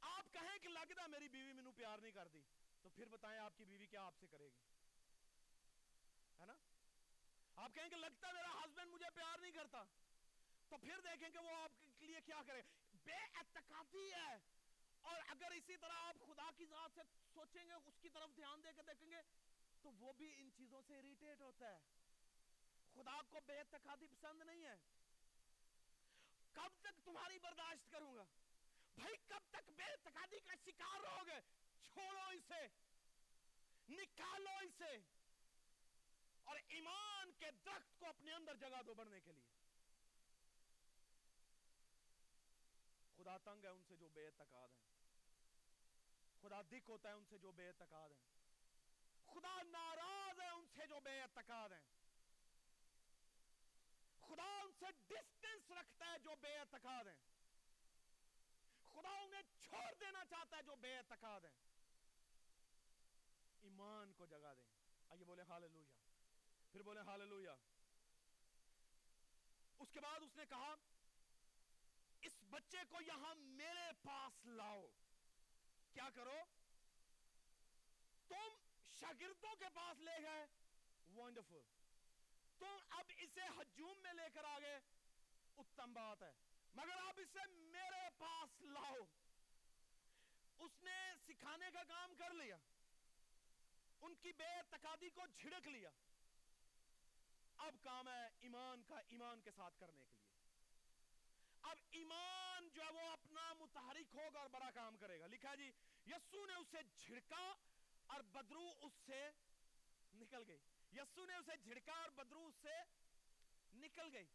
آپ کہیں کہ لگتا میری بیوی مینو پیار نہیں کرتی، تو پھر بتائیں آپ کی بیوی کیا آپ سے کرے گی؟ ہے نا؟ آپ کہیں کہ لگتا میرا ہسبینڈ مجھے پیار نہیں کرتا، تو پھر دیکھیں کہ وہ آپ کے لیے کیا کرے۔ بے اعتقادی ہے۔ اور اگر اسی طرح آپ خدا کی ذات سے سوچیں گے، اس کی طرف دھیان دے کے دیکھیں گے، تو وہ بھی ان چیزوں سے اریٹیٹ ہوتا ہے۔ خدا کو بے اعتقادی پسند نہیں ہے۔ کب تک تمہاری برداشت کروں گا؟ بھائی، کب تک بے اعتقادی کا شکار رہو گے؟ چھوڑو اسے۔ نکالو اسے۔ اور ایمان کے درخت کو اپنے اندر جگہ دو بڑھنے کے لیے۔ خدا تنگ ہے، ان سے جو بے اعتقاد ہیں۔ خدا دکھ ہوتا ہے، ان سے جو بے اعتقاد ہیں۔ خدا ناراض ہے، ان سے جو بے اعتقاد ہیں۔ خدا ان سے ڈسٹنس رکھتا ہے جو بے اعتقاد ہیں۔ خدا انہیں چھوڑ دینا چاہتا ہے جو بے اعتقاد ہیں۔ ایمان کو جگہ دیں۔ آئیے بولے ہاللویا پھر بولے ہاللویا اس کے بعد اس نے کہا بچے کو یہاں میرے پاس لاؤ۔ کیا کرو؟ تم شاگردوں کے پاس لے گئے۔ ونڈرفل تم اب اسے ہجوم میں لے کر آگے۔ اتم بات ہے۔ مگر آپ اسے میرے پاس لاؤ۔ اس نے سکھانے کا کام کر لیا۔ ان کی بے تقادی کو جھڑک لیا۔ اب کام ہے ایمان کا ایمان کے ساتھ کرنے کے لیے۔ اب ایمان جو ہے وہ اپنا متحرک ہوگا اور بڑا کام کرے گا۔ لکھا جی یسو نے اسے جھڑکا اور بدرو اس سے نکل گئی۔ یسو نے اسے جھڑکا اور بدرو اس سے نکل گئی۔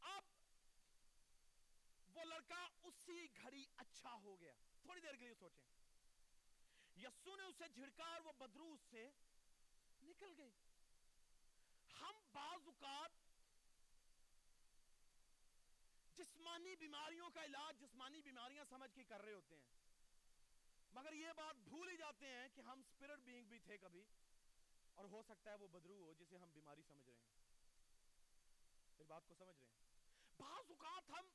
اب وہ لڑکا اسی گھڑی اچھا ہو گیا۔ تھوڑی دیر کے لیے سوچیں۔ یسو نے اسے جھڑکا اور وہ بدرو اس سے نکل گئی۔ ہم بعض اوقات جسمانی بیماریوں کا علاج جسمانی بیماریاں سمجھ کے کر رہے ہوتے ہیں۔ مگر یہ بات بھول ہی جاتے ہیں کہ ہم اسپرٹ بینگ بھی تھے کبھی، اور ہو سکتا ہے وہ بدرو ہو جسے ہم بیماری سمجھ رہے ہیں۔ پھر بات کو سمجھ رہے ہیں؟ بعض اوقات ہم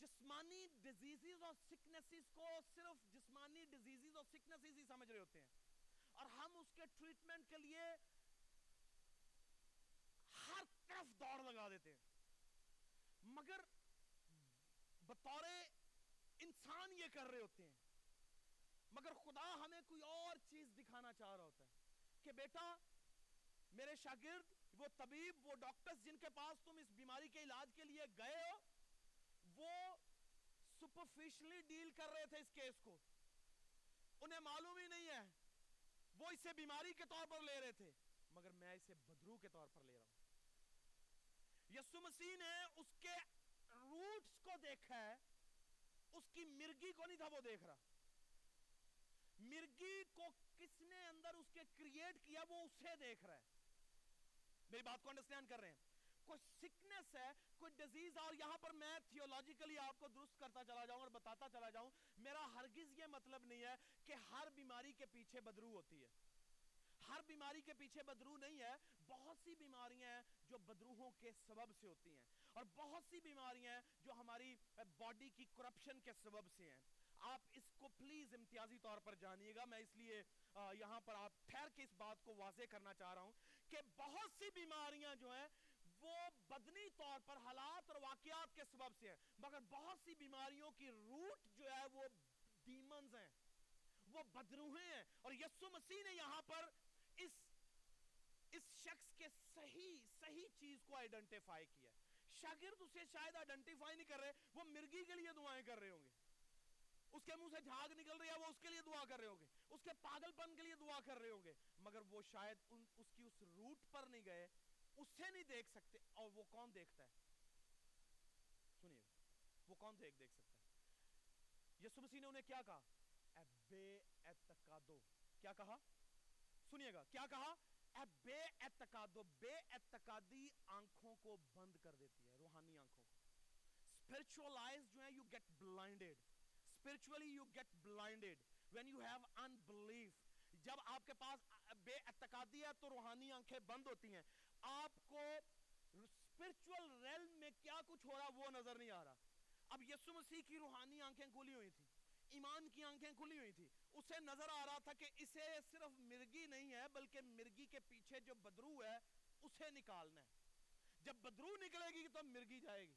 جسمانی ڈیزیزز اور سکنسز کو صرف جسمانی ڈیزیزز اور سکنسز ہی سمجھ رہے ہوتے ہیں۔ اور ہم اس کے ٹریٹمنٹ کے لیے ہر طرف دوڑ لگا دیتے ہیں۔ مگر بطور انسان یہ کر رہے ہوتے ہیں۔ مگر خدا ہمیں کوئی اور چیز دکھانا چاہ رہا ہوتا ہے کہ بیٹا، میرے شاگرد، وہ طبیب، وہ ڈاکٹرز جن کے پاس تم اس بیماری کے علاج کے لیے گئے ہو، وہ سپرفیشلی ڈیل کر رہے تھے اس کیس کو۔ انہیں معلوم ہی نہیں ہے، وہ اسے بیماری کے طور پر لے رہے تھے، مگر میں اسے بدرو کے طور پر لے رہا ہوں۔ یسو مسیح نے اس کے روٹس کو دیکھا ہے، اس کی مرگی کو نہیں تھا وہ دیکھ رہا۔ مرگی کو کس نے اندر اس کے کریٹ کیا وہ اسے دیکھ رہا ہے۔ میری بات کو انڈرسٹینڈ کر رہے ہیں۔ کوئی سکنس ہے، کوئی ڈیزیز اور یہاں پر میں تھیولوجیکلی آپ کو درست کرتا چلا جاؤں اور بتاتا چلا جاؤں، میرا ہرگز یہ مطلب نہیں ہے کہ ہر بیماری کے پیچھے بدرو ہوتی ہے۔ ہر بیماری کے پیچھے بدرو نہیں ہے، بہت سی بیماریاں ہیں جو بدروہوں کے سبب سے ہوتی ہیں اور بہت سی بیماریاں ہیں جو ہماری باڈی کی کرپشن کے سبب سے ہیں۔ آپ اس کو پلیز امتیازی طور پر جانیے گا۔ میں اس لیے یہاں پر آپ ٹھہر کے اس بات کو واضح کرنا چاہ رہا ہوں کہ بہت سی بیماریاں جو ہیں، وہ بدنی طور پر حالات اور واقعات کے سبب سے ہیں۔ مگر بہت سی بیماریوں کی روٹ جو ہے، وہ ڈیمنز ہیں۔ وہ بدروہیں ہیں۔ اور یسو مسیح نے یہاں پر شخص کے صحیح صحیح چیز کو آئیڈنٹیفائی کیا ہے۔ شاگرد اسے شاید آئیڈنٹیفائی نہیں کر رہے، وہ مرگی کے لیے دعائیں کر رہے ہوں گے۔ اس کے منہ سے جھاگ نکل رہی ہے، وہ اس کے لیے دعا کر رہے ہوں گے۔ اس کے پاگل پن کے لیے دعا کر رہے ہوں گے۔ مگر وہ شاید ان، اس کی اس روٹ پر نہیں گئے، اسے نہیں دیکھ سکتے۔ اور وہ کون دیکھتا ہے؟ سنیے، وہ کون دیکھ دیکھ سکتا ہے؟ یسو مسیح نے انہیں کیا کہا؟ اے بے اعتقادو۔ کیا کہا؟ سنیے گا، کیا کہا؟ اے بے اعتقادو بے اعتقادی آنکھوں کو بند کر دیتی ہے، روحانی آنکھوں کو۔ Spiritual eyes جو ہیں you get blinded. Spiritually you get blinded when you have unbelief. جب آپ کے پاس بے اعتقادی ہے تو روحانی آنکھیں بند ہوتی ہیں۔ آپ کو spiritual realm میں کیا کچھ ہو رہا وہ نظر نہیں آ رہا۔ اب یسو مسیح کی روحانی آنکھیں کھلی ہوئی تھی ایمان کی آنکھیں کھلی ہوئی تھی۔ اسے نظر آ رہا تھا کہ اسے صرف مرگی نہیں ہے، بلکہ مرگی کے پیچھے جو بدرو ہے، اسے نکالنا ہے۔ جب بدرو نکلے گی تو مرگی جائے گی۔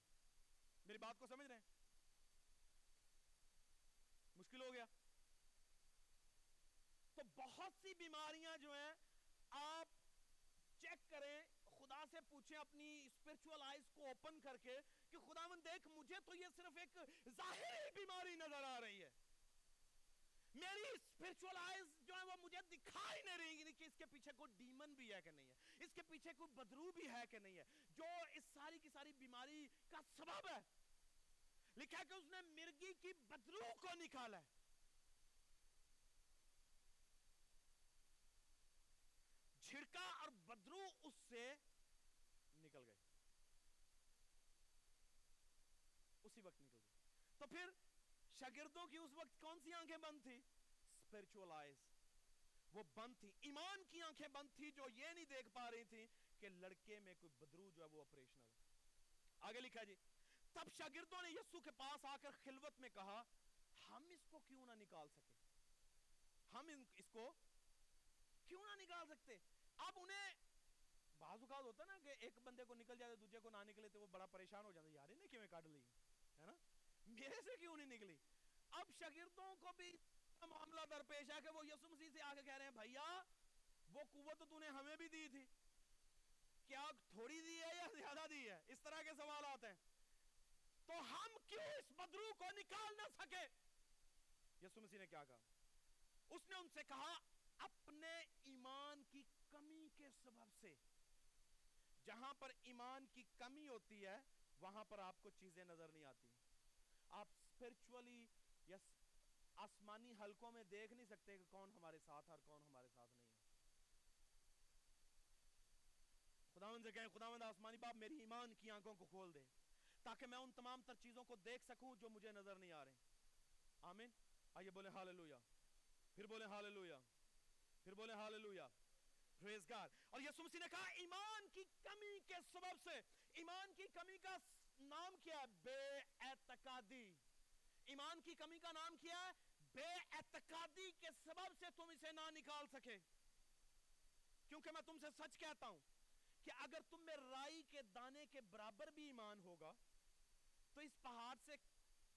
میری بات کو سمجھ رہے ہیں؟ مشکل ہو گیا۔ تو بہت سی بیماریاں جو ہیں، آپ چیک کریں، خدا سے پوچھیں اپنی اسپرچول آئیز کو اوپن کر کے کہ خدا من دیکھ، مجھے تو یہ صرف ایک ظاہری بیماری نظر آ رہی ہے۔ میری اسپرچول آئیز جو ہے وہ مجھے دکھائی نہیں رہی کہ اس کے پیچھے کوئی ڈیمن بھی ہے کہ نہیں ہے، اس کے پیچھے کوئی بدرو بھی ہے کہ نہیں ہے، جو اس ساری کی ساری بیماری کا سبب ہے۔ لکھا کہ اس نے مرگی کی بدرو کو نکالا ہے۔ چھڑکا اور بدرو اس سے نکل گئے اسی وقت نکل گئے تو پھر شاگردوں کی اس وقت کون سی آنکھیں بند تھی اسپرچول آئیز وہ بند تھی ایمان کی آنکھیں بند تھی جو یہ نہیں دیکھ پا رہی تھی کہ لڑکے میں کوئی بدرو جو ہے وہ آپریشنل آگے لکھا جی تب شاگردوں نے یسو کے پاس آ کر خلوت میں کہا، ہم اس کو کیوں نہ نکال سکے ہم اس کو کیوں نہ نکال سکتے؟ اب انہیں بعض اوقات ہوتا ہے نا کہ ایک بندے کو نکل جائے دوسرے کو نہ نکلے تو وہ بڑا پریشان ہو جاتا ہے یار انہیں کیوں کاٹ لی؟ ہے نا؟ میرے سے کیوں نہیں نکلی؟ اب شاگردوں کو بھی معاملہ درپیش ہے کہ وہ یسو مسیح سے آگے کہہ رہے ہیں بھیا وہ قوت تو نے ہمیں بھی دی تھی۔ کیا تھوڑی دی ہے یا زیادہ دی ہے؟ اس طرح کے سوالات ہیں۔ تو ہم کیوں اس بدرو کو نکال نہ سکے؟ یسو مسیح نے کیا کہا؟ اس نے ان سے کہا، اپنے ایمان کی کمی کے سبب سے۔ جہاں پر ایمان کی کمی ہوتی ہے، وہاں پر آپ کو چیزیں نظر نہیں آتی۔ آپ اسپرچولی یا آسمانی حلقوں میں دیکھ نہیں سکتے کہ کون ہمارے ساتھ اور کون ہمارے ساتھ نہیں ہے۔ خداوند سے کہیں، خداوند آسمانی باپ، میری ایمان کی آنکھوں کو کھول دے تاکہ میں ان تمام تر چیزوں کو دیکھ سکوں جو مجھے نظر نہیں آ رہے آمین۔ آئیے بولے ہاللویا پھر بولے ہاللویا پھر بولے ہاللویا پریز گاڈ اور یسوع مسیح نے کہا، ایمان کی کمی کے سبب سے، ایمان کی کمی کا نام کیا ہے؟ بے اعتقادی۔ ایمان کی کمی کا نام کیا ہے؟ بے اعتقادی کے سبب سے تم اسے نہ نکال سکے۔ کیونکہ میں تم سے سچ کہتا ہوں کہ اگر تم میں رائی کے دانے کے برابر بھی ایمان ہوگا، تو اس پہاڑ سے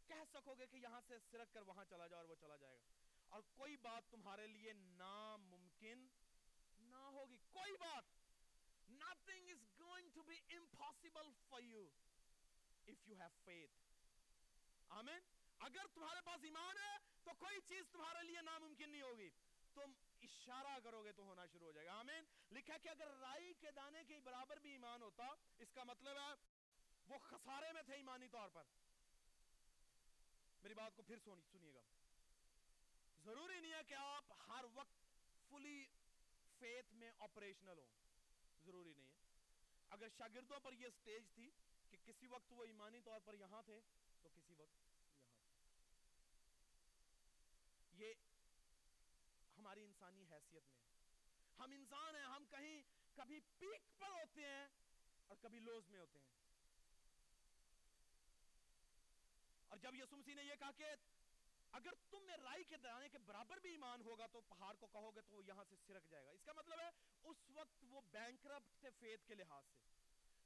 کہہ سکو گے کہ یہاں سے سرک کر وہاں چلا جاؤ اور وہ چلا جائے گا۔ اور کوئی بات تمہارے لیے ناممکن نہ ہوگی۔ کوئی بات! Nothing is going to be impossible for you if you have faith. آمین اگر تمہارے پاس ایمان ہے تو کوئی چیز تمہارے لیے ناممکن نہیں ہوگی تم اشارہ کرو گے تو ہونا شروع ہو جائے گا آمین لکھا کہ اگر رائی کے دانے کے برابر بھی ایمان ہوتا اس کا مطلب ہے وہ خسارے میں تھے ایمانی طور پر میری بات کو پھر سنیے گا ضروری نہیں ہے کہ آپ ہر وقت فلی فیتھ میں آپریشنل ہوں ضروری نہیں ہے اگر شاگردوں پر یہ سٹیج تھی کہ کسی وقت وہ ایمانی طور پر یہاں تھے، تو کسی وقت یہاں تھے۔ یہ ہماری انسانی حیثیت میں ہم انسان ہیں، ہم کہیں کبھی پیک پر ہوتے ہیں اور کبھی لوز میں ہوتے ہیں۔ اور جب یسوع مسیح نے یہ کہا کہ اگر تم میں رائی کے دانے کے برابر بھی ایمان ہوگا تو پہاڑ کو کہو گے تو وہ یہاں سے سرک جائے گا۔ اس کا مطلب ہے، اس وقت وہ بینکرپٹ تھے فیت کے لحاظ سے۔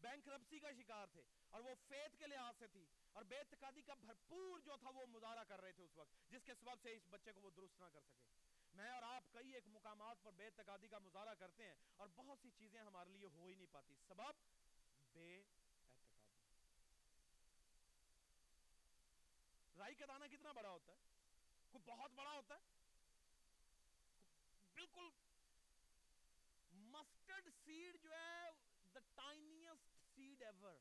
بینکرپسی کا شکار تھے اور وہ فیت کے لحاظ سے تھی اور بے اعتقادی کا بھرپور جو تھا وہ مظاہرہ کر رہے تھے اس وقت، جس کے سبب سے اس بچے کو وہ درست نہ کر سکے۔ میں اور آپ کئی ایک مقامات پر بے اعتقادی کا مظاہرہ کرتے ہیں اور بہت سی چیزیں ہمارے لیے ہو ہی نہیں پاتی۔ سبب؟ بے اعتقادی۔ رائی کا دانہ کتنا بڑا ہوتا ہے؟ کوئی بہت بڑا ہوتا ہے؟ بالکل مسٹرڈ سیڈ جو ہے ٹائنیسٹ ایور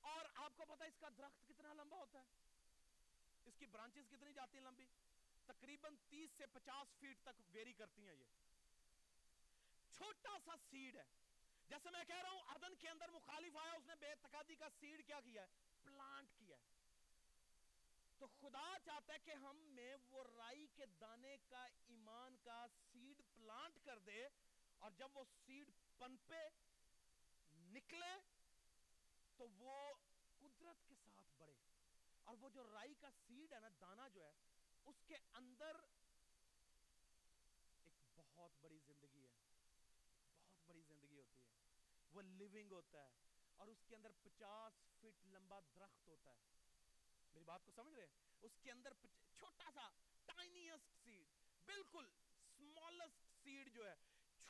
اور آپ کو پتا اس کا درخت کتنا لمبا ہوتا ہے؟ اس کی برانچز کتنی جاتی ہیں لمبی؟ تقریباً تیس سے پچاس فیٹ تک ویری کرتی ہیں یہ۔ چھوٹا سا سیڈ ہے۔ جیسے میں کہہ رہا ہوں ادن کے اندر مخالف آیا، اس نے بے تقادی کا سیڈ کیا کیا ہے؟ پلانٹ کیا ہے۔ تو خدا چاہتا ہے کہ ہم میں وہ رائی کے دانے کا ایمان کا سیڈ پلانٹ کر دے اور جب وہ سیڈ پنپے نکلے تو وہ قدرت کے ساتھ بڑھے۔ اور وہ جو رائی کا سیڈ ہے نا، دانا جو ہے، اس کے اندر ایک بہت بڑی زندگی ہے۔ بہت بڑی زندگی ہوتی ہے۔ وہ لیونگ ہوتا ہے۔ اور اس کے اندر پچاس فٹ لمبا درخت ہوتا ہے۔ میری بات کو سمجھ رہے ہیں؟ اس کے اندر چھوٹا سا ٹائنیسٹ سیڈ بالکل سمالسٹ سیڈ جو ہے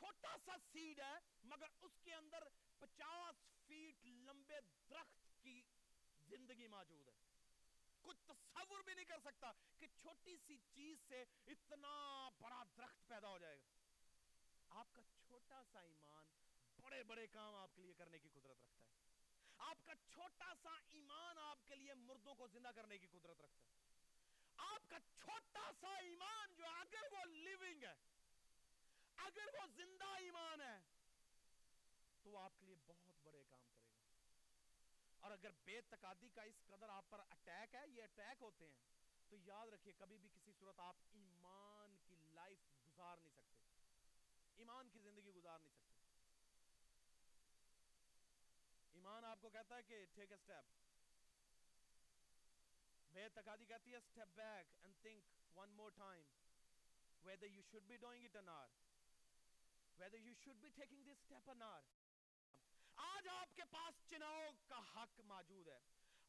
چھوٹا سا سیڈ ہے، مگر اس کے اندر پچاس فیٹ لمبے درخت کی زندگی موجود ہے۔ کچھ تصور بھی نہیں کر سکتا کہ چھوٹی سی چیز سے اتنا بڑا درخت پیدا ہو جائے گا۔ آپ کا چھوٹا سا ایمان بڑے بڑے کام آپ کے لیے کرنے کی قدرت رکھتا ہے۔ آپ کا چھوٹا سا ایمان آپ کے لیے مردوں کو زندہ کرنے کی قدرت رکھتا ہے۔ آپ کا چھوٹا سا ایمان جو اگر وہ لیونگ ہے اگر وہ زندہ ایمان ہے، تو وہ آپ کے لیے بہت بڑے کام کرے گا۔ اور اگر بے تقادی کا اس قدر آپ پر اٹیک ہے، یہ اٹیک ہوتے ہیں، تو یاد رکھیے، کبھی بھی کسی صورت آپ ایمان کی لائف گزار نہیں سکتے۔ ایمان کی زندگی گزار نہیں سکتے۔ ایمان آپ کو کہتا ہے کہ ٹیک اے سٹیپ بے تقادی کہتی ہے step back and think one more time whether you should be doing it or not whether you should be taking this step or not. آج آپ کے پاس چناؤ کا حق موجود ہے۔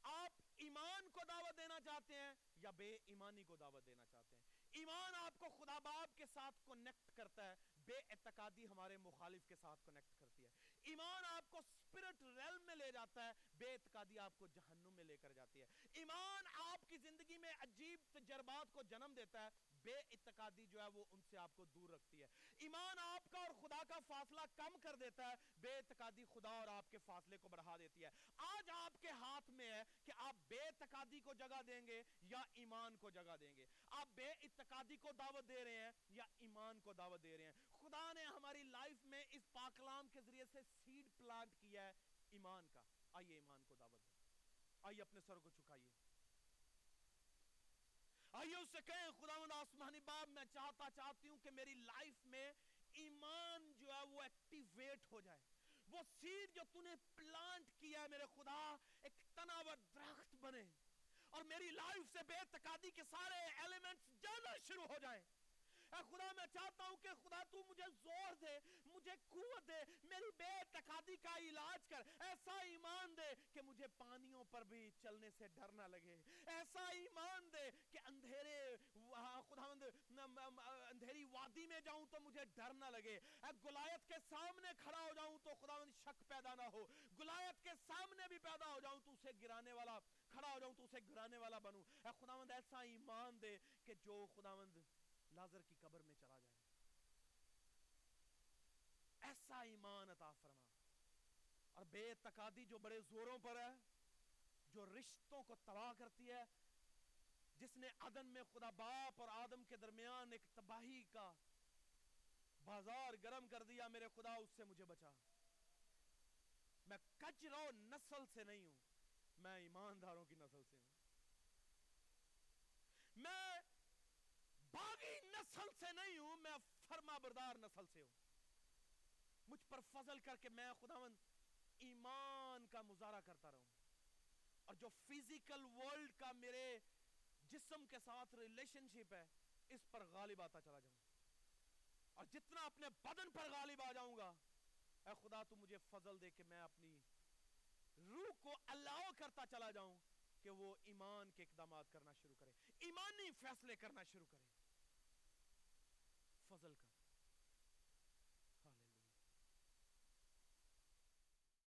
آپ ایمان کو دعوت دینا چاہتے ہیں یا بے ایمانی کو دعوت دینا چاہتے ہیں؟ ایمان آپ کو خدا باپ کے ساتھ کنیکٹ کرتا ہے، بے اعتقادی ہمارے مخالف کے ساتھ کنیکٹ کرتی ہے۔ ایمان آپ کو سپرٹ ریل میں لے جاتا ہے بے اعتقادی آپ کو جہنم میں لے کر جاتی ہے۔ ایمان آپ کی زندگی میں عجیب تجربات کو جنم دیتا ہے، بے اعتقادی جو ہے وہ ان سے آپ کو دور رکھتی ہے۔ ایمان آپ کا اور خدا کا فاصلہ کم کر دیتا ہے، بے اعتقادی خدا اور آپ کے فاصلے کو بڑھا دیتی ہے۔ آج آپ کے ہاتھ میں ہے کہ آپ بے اعتقادی کو جگہ دیں گے یا ایمان کو جگہ دیں گے۔ آپ بے اعتقادی کو دعوت دے رہے ہیں یا ایمان کو دعوت دے رہے ہیں۔ خدا نے ہماری لائف میں اس پاکلام کے ذریعے سے سیڈ پلانٹ کیا ہے ایمان کا۔ آئیے ایمان کو دعوت دیں۔ آئیے اپنے سر کو چکائیے آئیے اس سے کہیں خداوند آسمانی باپ میں چاہتا چاہتی ہوں کہ میری لائف میں ایمان جو ہے وہ ایکٹیویٹ ہو جائے۔ وہ سیڈ جو تو نے پلانٹ کیا ہے میرے خدا، ایک تناور درخت بنے۔ اور میری لائف سے بے تقادی کے سارے ایلیمنٹس جانا شروع ہو جائیں۔ اے خدا، میں چاہتا ہوں کہ خدا، تو مجھے زور دے، مجھے قوت دے، میری بے تقادی کا علاج کر۔ ایسا ایمان دے کہ مجھے پانیوں پر بھی چلنے سے ڈر نہ لگے۔ ایسا ایمان دے کہ اندھیرے خدا اندھیری وادی میں جاؤں تو مجھے ڈر نہ لگے۔ اے گلایت کے سامنے کھڑا ہو جاؤں تو خدا شک پیدا نہ ہو۔ گلایت کے سامنے بھی پیدا ہو جاؤں تو اسے گرانے والا، کھڑا ہو جاؤں تو اسے گرانے والا بنوں۔ اے خداوند ایسا ایمان دے کہ جو خداوند لازر کی قبر میں چلا جائے۔ ایسا ایمان عطا فرما۔ اور بے تقادی جو بڑے زوروں پر ہے، جو رشتوں کو تباہ کرتی ہے، جس نے عدن میں خدا باپ اور آدم کے درمیان ایک تباہی کا بازار گرم کر دیا، میرے خدا، اس سے مجھے بچا۔ میں کجرو نسل سے نہیں ہوں، میں ایمانداروں کی نسل سے ہوں میں باغی نسل سے نہیں ہوں، میں فرما بردار نسل سے ہوں۔ مجھ پر فضل کر کے میں خداوند ایمان کا مظاہرہ کرتا رہوں۔ اور جو فزیکل ورلڈ کا میرے جسم کے ساتھ ریلیشن شپ ہے، اس پر غالب آتا چلا جاؤں۔ اور جتنا اپنے بدن پر غالب آ جاؤں گا، اے خدا، تو مجھے فضل دے کہ میں اپنی روح کو الاؤ کرتا چلا جاؤں کہ وہ ایمان کے اقدامات کرنا شروع کرے۔ ایمانی فیصلے کرنا شروع کرے۔ فضل کا۔